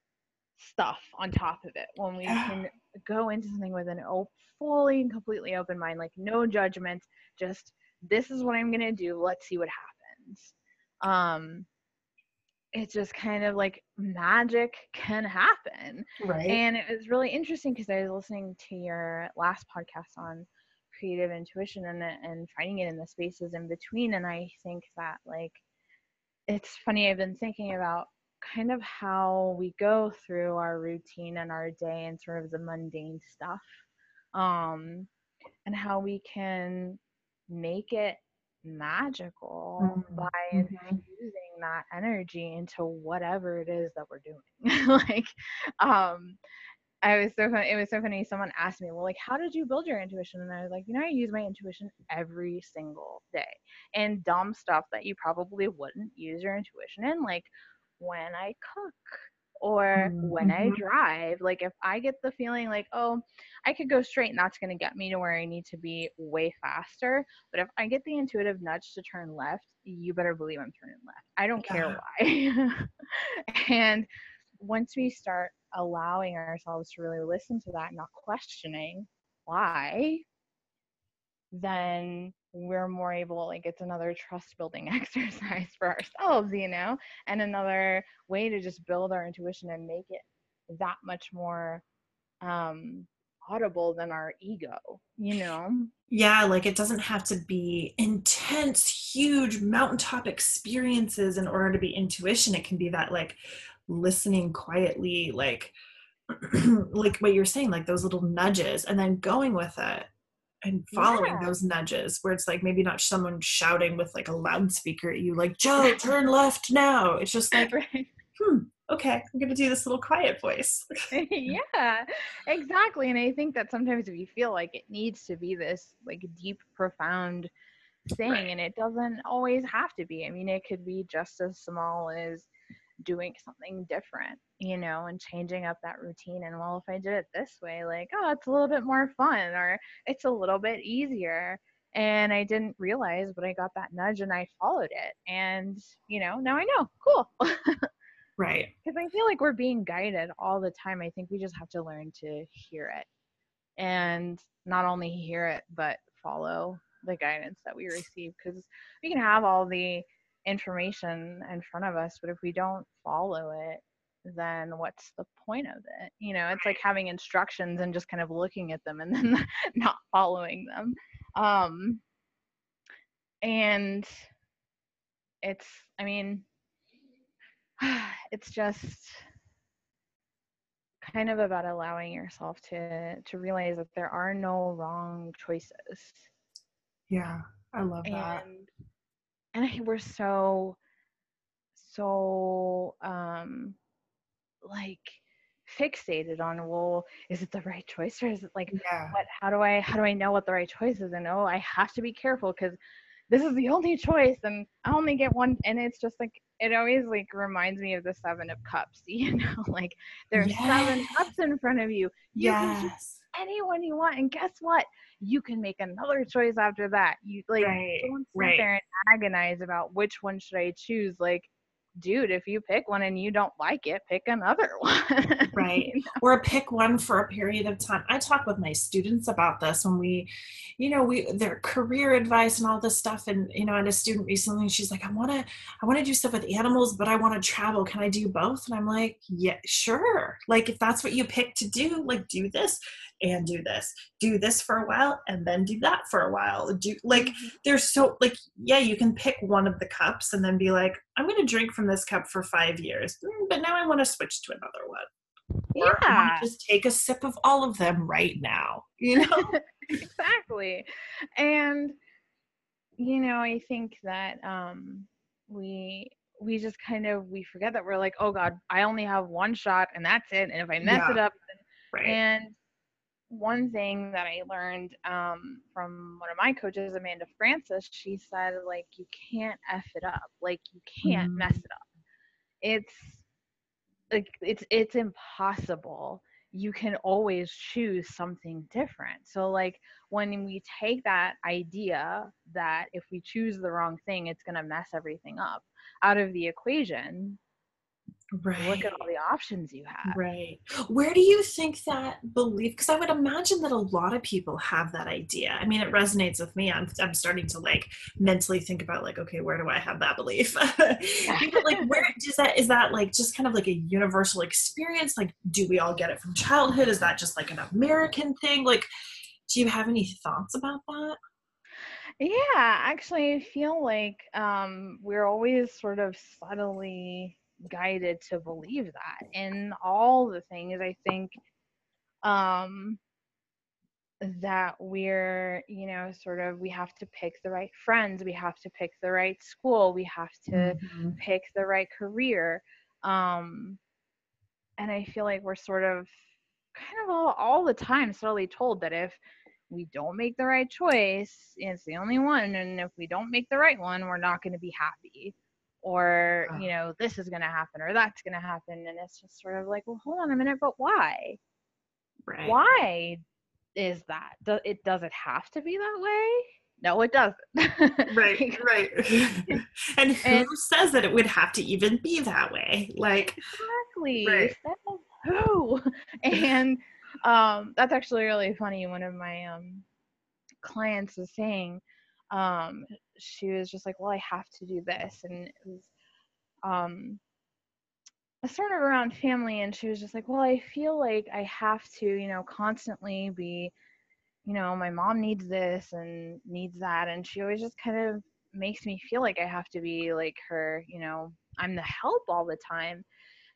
stuff on top of it when we can go into something with an op- fully and completely open mind like no judgment just this is what i'm going to do let's see what happens um it's just kind of like magic can happen Right. and it was really interesting because I was listening to your last podcast on creative intuition and and finding it in the spaces in between. And I think that like it's funny. I've been thinking about kind of how we go through our routine and our day and sort of the mundane stuff, um, and how we can make it magical Mhm, by mhm. infusing that energy into whatever it is that we're doing like um i was so funny it was so funny someone asked me well like how did you build your intuition and i was like you know i use my intuition every single day and dumb stuff that you probably wouldn't use your intuition in like when i cook or Mm, when I mhm. drive, like if I get the feeling like, oh, I could go straight and that's going to get me to where I need to be way faster. But if I get the intuitive nudge to turn left, you better believe I'm turning left. I don't care why. and once we start allowing ourselves to really listen to that, not questioning why, then we're more able like it's another trust building exercise for ourselves you know and another way to just build our intuition and make it that much more um audible than our ego you know Yeah, like it doesn't have to be intense, huge mountaintop experiences in order to be intuition. It can be that like listening quietly, like like what you're saying, like those little nudges, and then going with it and following Yeah. those nudges where it's like maybe not someone shouting with like a loudspeaker at you, like, Joe, turn left now. It's just like, right hmm, okay, I'm gonna do this little quiet voice. yeah exactly and i think that sometimes we feel like it needs to be this like deep profound thing Right. and it doesn't always have to be i mean it could be just as small as doing something different you know and changing up that routine and well if i did it this way like oh it's a little bit more fun or it's a little bit easier and i didn't realize but i got that nudge and i followed it and you know now i know cool Right. because I feel like we're being guided all the time. I think we just have to learn to hear it and not only hear it, but follow the guidance that we receive. Because we can have all the information in front of us, but if we don't follow it, then what's the point of it? You know, it's like having instructions and just kind of looking at them and then not following them. Um, and it's, I mean, it's just kind of about allowing yourself to to realize that there are no wrong choices Yeah. I love that. And I we're so so um like fixated on well is it the right choice or is it like Yeah. what how do i how do i know what the right choice is and oh i have to be careful because this is the only choice and i only get one and it's just like it always like reminds me of the seven of cups you know like there's seven cups in front of you you Yes. Anyone you want and guess what you can make another choice after that you like Right. don't sit Right. there and agonize about which one should i choose like dude if you pick one and you don't like it pick another one Right. or pick one for a period of time. I talk with my students about this when we, you know, we their career advice and all this stuff. And you know, had a student recently, she's like, I want to, I want to do stuff with animals, but I want to travel. Can I do both? And I'm like, yeah, sure. Like if that's what you pick to do, like do this and do this, do this for a while, and then do that for a while. Do like there's so like yeah, you can pick one of the cups and then be like, I'm going to drink from this cup for five years, Mm, but now I want to switch to another one or yeah just take a sip of all of them right now. You know? exactly and you know i think that um we we just kind of we forget that we're like oh god i only have one shot and that's it and if i mess Yeah. it up right. and one thing that i learned um from one of my coaches amanda frances she said like you can't f it up. Like you can't Mhm. mess it up. It's like it's it's impossible. You can always choose something different. So like when we take that idea that if we choose the wrong thing it's going to mess everything up out of the equation right. look at all the options you have Right. Where do you think that belief? Because I would imagine that a lot of people have that idea. I mean, it resonates with me. I'm, I'm starting to like mentally think about like, okay, where do I have that belief? You know, like, where does that? Is that like just kind of like a universal experience? Like, do we all get it from childhood? Is that just like an American thing? Like, do you have any thoughts about that? Yeah, actually, I feel like um, we're always sort of subtly guided to believe that in all the things. I think um, that we're, you know, sort of, we have to pick the right friends, we have to pick the right school, we have to Mhm. pick the right career. Um, and I feel like we're sort of kind of all, all the time slowly told that if we don't make the right choice, it's the only one. And if we don't make the right one, we're not going to be happy. Or you know this is going to happen or that's going to happen and it's just sort of like well hold on a minute but why? Right. why is that? Do- it does it have to be that way? No it doesn't. Right right. And who And- says that it would have to even be that way? Like exactly. Right. Says who? And um that's actually really funny. One of my um clients was saying um she was just like well i have to do this and it was um sort of around family and she was just like well i feel like i have to you know constantly be you know my mom needs this and needs that and she always just kind of makes me feel like i have to be like her you know i'm the help all the time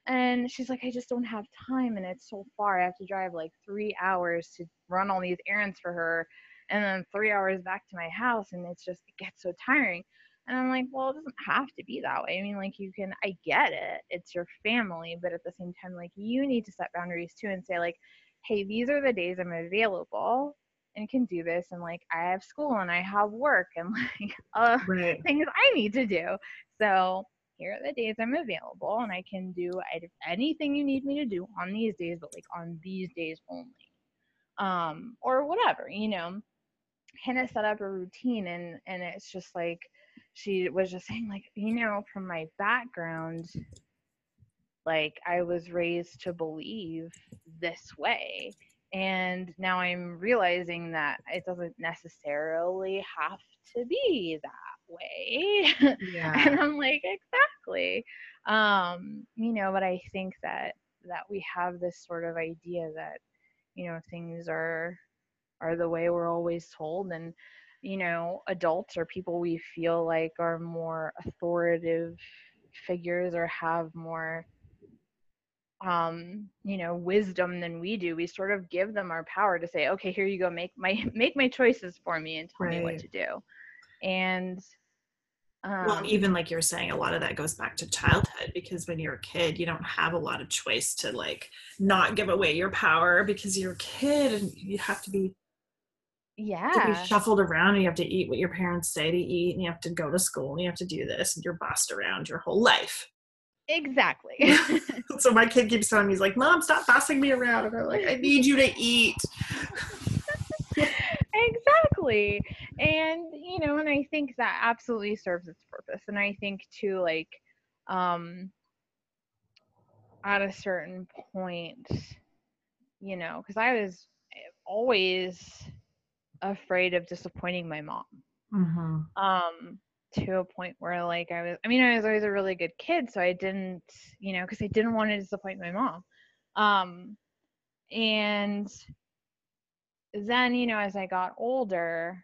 and she's like i just don't have time and it's so far. I have to drive like three hours to run all these errands for her and then three hours back to my house and it's just it gets so tiring and i'm like well it doesn't have to be that way i mean like you can i get it it's your family but at the same time like you need to set boundaries too and say like hey these are the days i'm available and can do this and like i have school and i have work and like uh right things I need to do. So here are the days I'm available, and I can do anything you need me to do on these days, but like on these days only, um, or whatever, you know. Hannah set up a routine, and and it's just like she was just saying, like you know, from my background, like I was raised to believe this way. And now I'm realizing that it doesn't necessarily have to be that way. yeah and I'm like, exactly. Um, you know, but I think that that we have this sort of idea that, you know, things are are the way we're always told and you know, adults or people we feel like are more authoritative figures or have more um you know wisdom than we do we sort of give them our power to say okay here you go make my make my choices for me and tell me what to do. And um, well even like you're saying a lot of that goes back to childhood because when you're a kid you don't have a lot of choice to like not give away your power because you're a kid and you have to be to be yeah. shuffled around and you have to eat what your parents say to eat and you have to go to school and you have to do this and you're bossed around your whole life. Exactly. So my kid keeps telling me he's like mom stop bossing me around. And i'm like i need you to eat. Exactly. And you know and i think that absolutely serves its purpose and i think too like um at a certain point you know because i was always afraid of disappointing my mom mm-hmm. um to a point where like i was i mean i was always a really good kid so i didn't you know because i didn't want to disappoint my mom um and then you know as i got older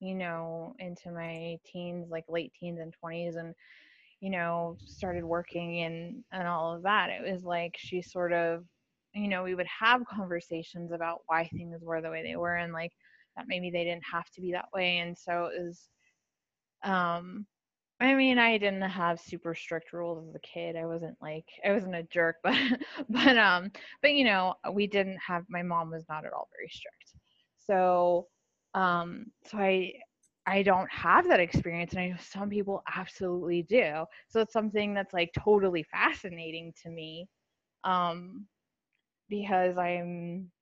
you know into my teens like late teens and 20s and you know started working and and all of that it was like she sort of you know we would have conversations about why things were the way they were and like that maybe they didn't have to be that way and so it was um I mean, I didn't have super strict rules as a kid. I wasn't like I wasn't a jerk, but but um but you know, we didn't have my mom was not at all very strict. So um so I I don't have that experience and I know some people absolutely do. So it's something that's like totally fascinating to me. Um because I'm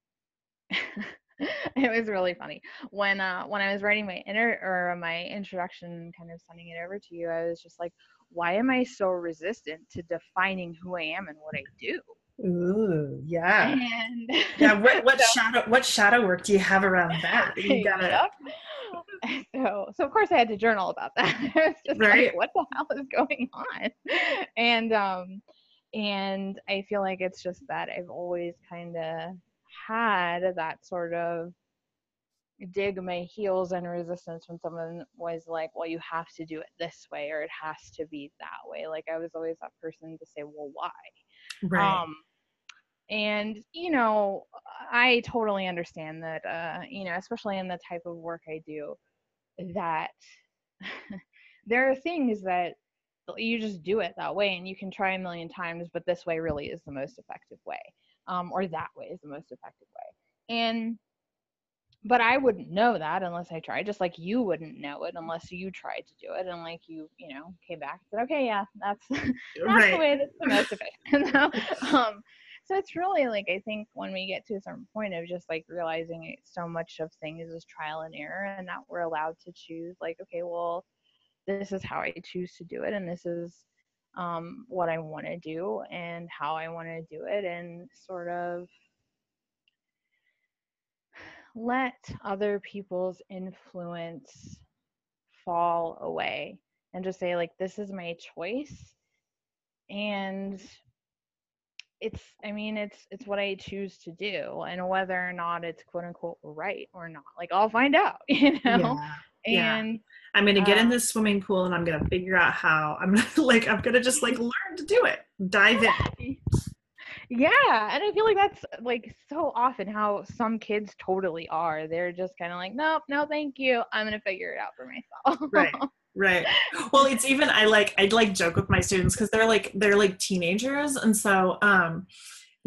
it was really funny when uh when I was writing my inner or my introduction kind of sending it over to you I was just like why am I so resistant to defining who I am and what I do Ooh, yeah and yeah what, what so- shadow what shadow work do you have around that you gotta Yep. so so of course I had to journal about that. I was just Right. like, what the hell is going on? And um and I feel like it's just that I've always kind of had that sort of dig my heels and resistance when someone was like, well, you have to do it this way or it has to be that way. Like I was always that person to say, well, why? right Um, and you know, I totally understand that. Uh, you know, especially in the type of work I do, that there are things that you just do it that way, and you can try a million times, but this way really is the most effective way, um, or that way is the most effective way. And but I wouldn't know that unless I tried, just like you wouldn't know it unless you tried to do it. And like you, you know, came back and said, okay, yeah, that's that's right. the way that's the most efficient. so, um, so it's really like I think when we get to a certain point of just like realizing so much of things is trial and error, and that we're allowed to choose. Like, okay, well, this is how I choose to do it, and this is um, what I want to do, and how I want to do it, and sort of let other people's influence fall away and just say like this is my choice. And it's i mean it's it's what i choose to do and whether or not it's quote unquote right or not. Like i'll find out you know? Yeah. And yeah. i'm gonna get in um, this swimming pool and i'm gonna figure out how. I'm gonna like i'm gonna just like learn to do it. Dive in. Yeah and i feel like that's like so often how some kids totally are. They're just kind of like nope no thank you. I'm gonna figure it out for myself. Right. Right. Well it's even i like i'd like joke with my students because they're like they're like teenagers and so um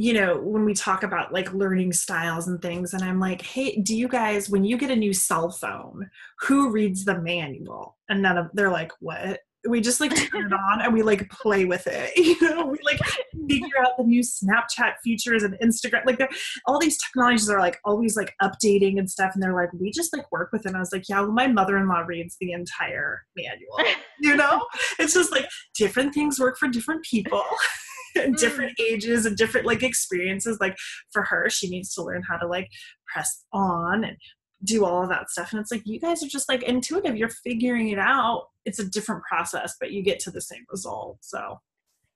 you know when we talk about like learning styles and things and i'm like hey do you guys when you get a new cell phone who reads the manual? And none of they're like what? We just like turn it on and we like play with it you know? We like figure out the new snapchat features and instagram like all these technologies are like always like updating and stuff and they're like we just like work with it. And i was like yeah well my mother-in-law reads the entire manual you know? It's just like different things work for different people different ages and different like experiences like for her she needs to learn how to like press on and do all of that stuff and it's like you guys are just like intuitive you're figuring it out. It's a different process but you get to the same result so.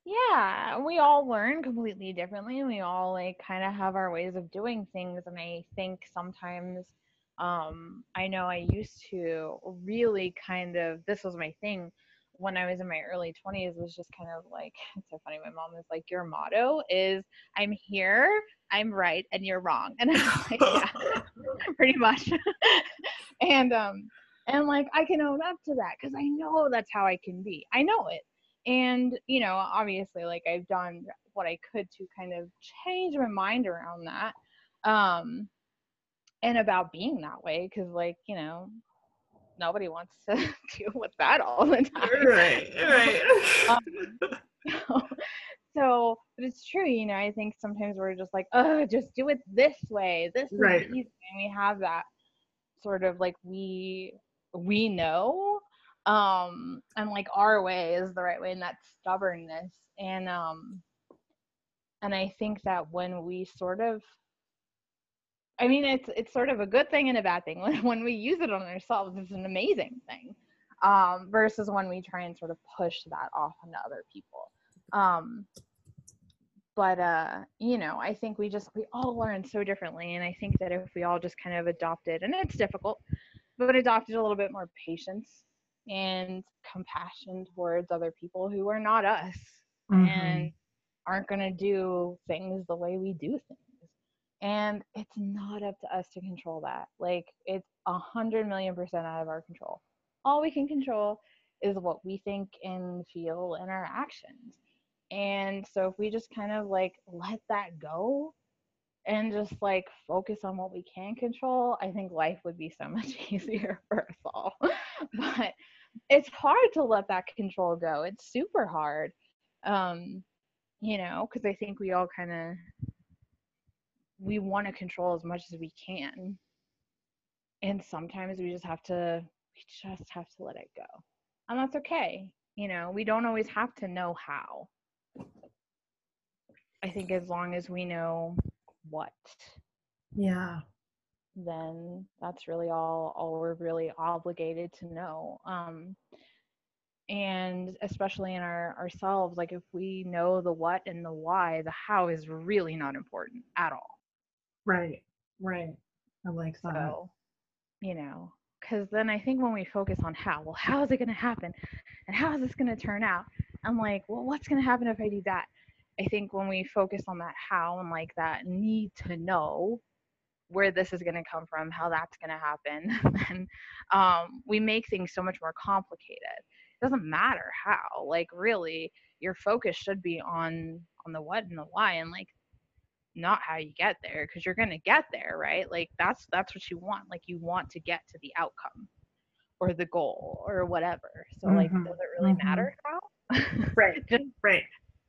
Yeah we all learn completely differently and we all like kind of have our ways of doing things and i think sometimes um i know i used to really kind of this was my thing when i was in my early 20s was just kind of like it's so funny my mom was like your motto is i'm here i'm right and you're wrong and i'm like yeah pretty much. And um and like i can own up to that because i know that's how i can be. I know it. And you know obviously like i've done what i could to kind of change my mind around that um and about being that way because like you know nobody wants to deal with that all the time. right right. Um, so but it's true you know i think sometimes we're just like oh just do it this way. This is Right. easy. And we have that sort of like we we know um and like our way is the right way and that stubbornness. And um and i think that when we sort of i mean it's it's sort of a good thing and a bad thing. When, when we use it on ourselves it's an amazing thing um versus when we try and sort of push that off onto other people. Um but uh you know i think we just we all learn so differently and i think that if we all just kind of adopted and it's difficult but adopted a little bit more patience and compassion towards other people who are not us Mhm. and aren't going to do things the way we do things and it's not up to us to control that like it's a hundred million percent out of our control all we can control is what we think and feel in our actions and so if we just kind of like let that go and just like focus on what we can control, I think life would be so much easier for us all. but it's hard to let that control go. It's super hard. Um, you know, because I think we all kind of we want to control as much as we can. And sometimes we just have to we just have to let it go. And that's okay. You know, we don't always have to know how. I think as long as we know what, yeah then that's really all all we're really obligated to know. Um and especially in our ourselves, like if we know the what and the why, the how is really not important at all. Right right i like that So, you know, because then I think when we focus on how, well, how is it going to happen? And how is this going to turn out? I'm like, well, what's going to happen if I do that? I think when we focus on that how and like that need to know where this is going to come from, how that's going to happen, then um, we make things so much more complicated. It doesn't matter how. Like, really, your focus should be on on the what and the why, and like not how you get there because you're going to get there right like that's that's what you want like you want to get to the outcome or the goal or whatever so like Mhm, does it really mhm. matter how Right. just Right.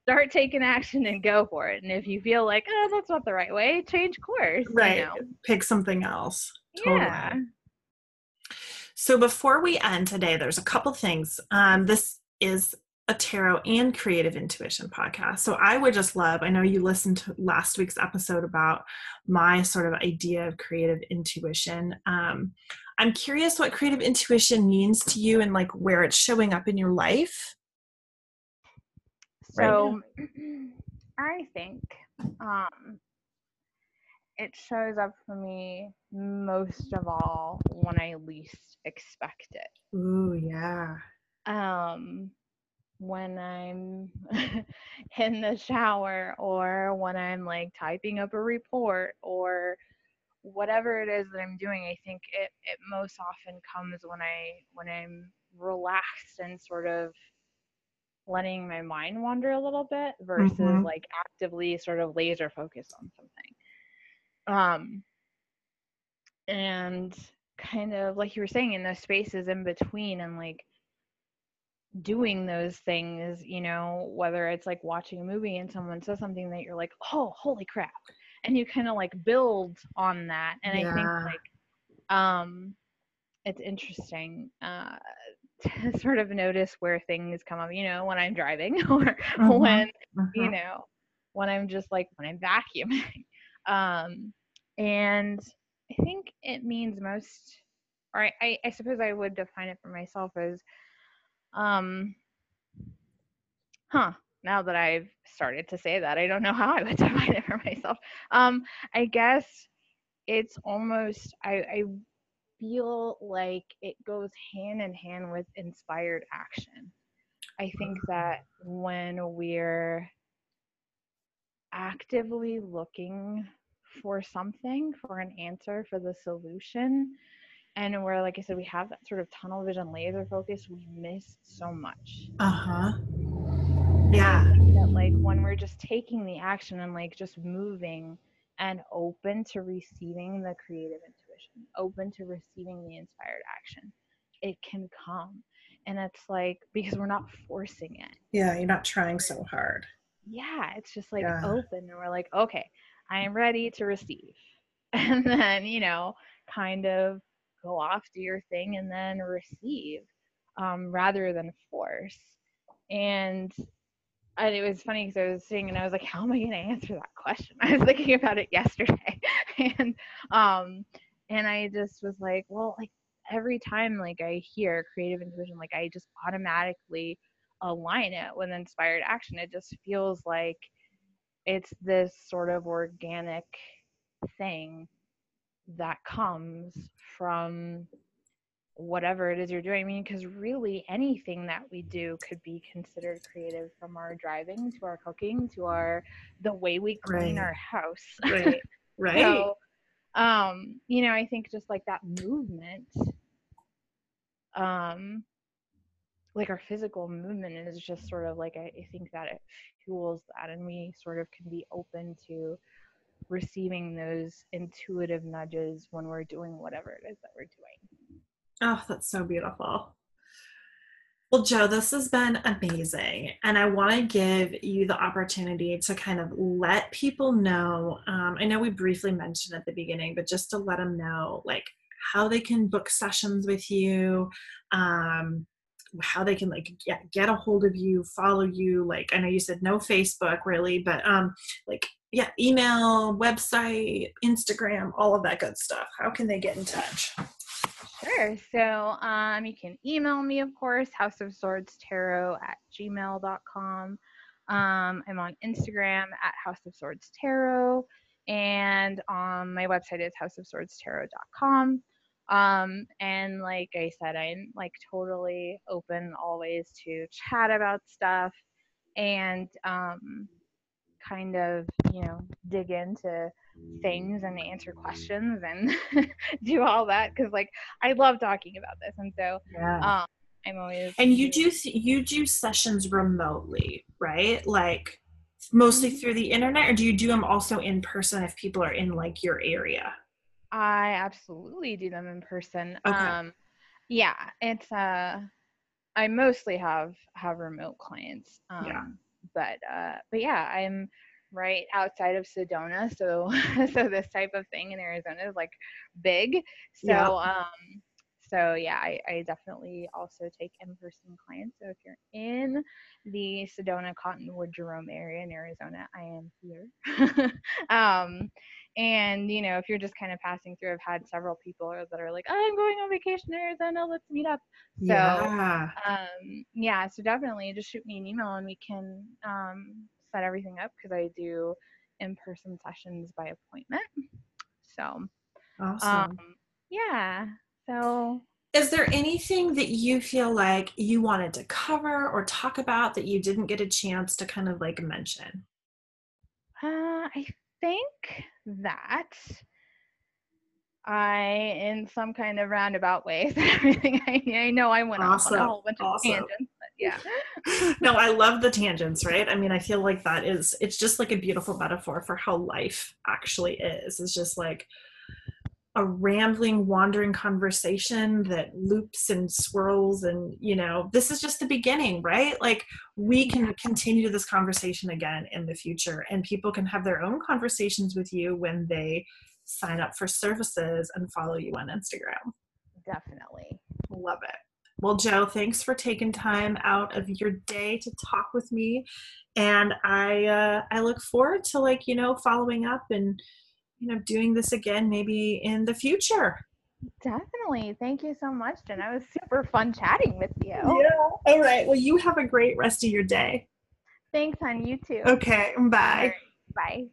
start taking action and go for it and if you feel like oh that's not the right way change course you Right. know? Pick something else. Totally. yeah So before we end today, there's a couple things. Um, this is a tarot and creative intuition podcast. So I would just love, I know you listened to last week's episode about my sort of idea of creative intuition. Um, I'm curious what creative intuition means to you and like where it's showing up in your life. Right. So I think um, it shows up for me most of all when I least expect it. Ooh, yeah. Um, when I'm in the shower or when I'm like typing up a report or whatever it is that I'm doing, I think it, it most often comes when I when I'm relaxed and sort of letting my mind wander a little bit versus Mhm. like actively sort of laser focused on something. Um and kind of like you were saying in those spaces in between and like doing those things, you know, whether it's like watching a movie and someone says something that you're like, oh, holy crap. And you kind of like build on that. And I think like um it's interesting uh to sort of notice where things come up, you know, when I'm driving or Mhm, when you mhm. know when i'm just like when i'm vacuuming um and i think it means most or I, I i suppose i would define it for myself as um huh now that i've started to say that i don't know how i would define it for myself. Um i guess it's almost i i feel like it goes hand in hand with inspired action. I think that when we're actively looking for something, for an answer, for the solution, and where, like I said, we have that sort of tunnel vision, laser focus, we miss so much. Uh-huh. Yeah. That, like, when we're just taking the action and, like, just moving and open to receiving the creative intuition, open to receiving the inspired action, it can come. And it's like, because we're not forcing it. Yeah, you're not trying so hard. yeah, it's just like Yeah. open and we're like, okay, I am ready to receive. And then, you know, kind of go off, do your thing, and then receive um, rather than force. And and it was funny because I was sitting and I was like, how am I going to answer that question? I was thinking about it yesterday. and um and I just was like, well, like every time like I hear creative intuition, like I just automatically align it with inspired action. It just feels like it's this sort of organic thing that comes from whatever it is you're doing. I mean, because really anything that we do could be considered creative from our driving to our cooking to our the way we clean Right. our house. Right. Right. So, um, you know, I think just like that movement, um, like our physical movement is just sort of like I, I think that it fuels that, and we sort of can be open to receiving those intuitive nudges when we're doing whatever it is that we're doing. Oh, that's so beautiful. Well, Joe, this has been amazing. And I want to give you the opportunity to kind of let people know. Um, I know we briefly mentioned at the beginning, but just to let them know, like, how they can book sessions with you, um, how they can like get, get a hold of you, follow you. Like, I know you said no Facebook really, but um, like, yeah, email, website, Instagram, all of that good stuff. How can they get in touch? Sure. So um, you can email me, of course, House of Swords Tarot at gmail.com. Um, I'm on Instagram at House of Swords Tarot, and on my website is house of houseofswordstarot.com. Um, and like I said, I'm like totally open always to chat about stuff and um, kind of, you know, dig into things and answer questions and do all that because like I love talking about this and so Yeah. um I'm always And you do you do sessions remotely, right? Like mostly through the internet or do you do them also in person if people are in like your area I absolutely do them in person. Okay. Um, yeah, it's uh, I mostly have have remote clients. Um, Yeah. But uh, but yeah, I'm right outside of Sedona, so so this type of thing in Arizona is like big. So Yeah. um, so yeah, I, I definitely also take in-person clients. So if you're in the Sedona, Cottonwood, Jerome area in Arizona, I am here. um, and you know, if you're just kind of passing through, I've had several people that are like, oh, "I'm going on vacation in Arizona. Let's meet up." So yeah um, yeah, so definitely just shoot me an email and we can um, set everything up because I do in-person sessions by appointment. So awesome um, yeah, so Is there anything that you feel like you wanted to cover or talk about that you didn't get a chance to kind of like mention? Uh, I think that I, in some kind of roundabout way, everything I, I know I went off on a whole bunch awesome. of tangents, but yeah. no, I love the tangents, right? I mean, I feel like that is it's just like a beautiful metaphor for how life actually is. It's just like a rambling, wandering conversation that loops and swirls and, you know, this is just the beginning, right? Like we can continue this conversation again in the future and people can have their own conversations with you when they sign up for services and follow you on Instagram. Definitely. Love it. Well, Joe, thanks for taking time out of your day to talk with me, and I uh, I look forward to like you know following up and you know doing this again maybe in the future. Definitely. Thank you so much, Jen. It was super fun chatting with you. Yeah. All right. Well, you have a great rest of your day. Thanks, hon. You too. Okay. Bye. right, Bye.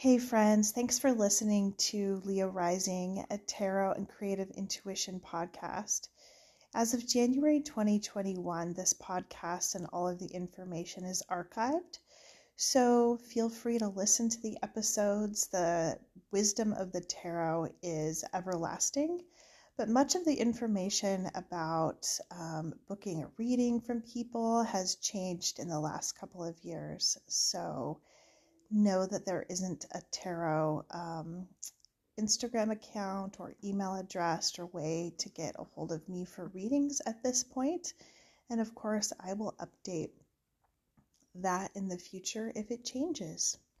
Hey, friends, thanks for listening to Leo Rising, a tarot and creative intuition podcast. As of January 2021, this podcast and all of the information is archived. So feel free to listen to the episodes. The wisdom of the tarot is everlasting, but much of the information about um, booking a reading from people has changed in the last couple of years. So know that there isn't a tarot um, Instagram account or email address or way to get a hold of me for readings at this point. And of course, I will update that in the future if it changes.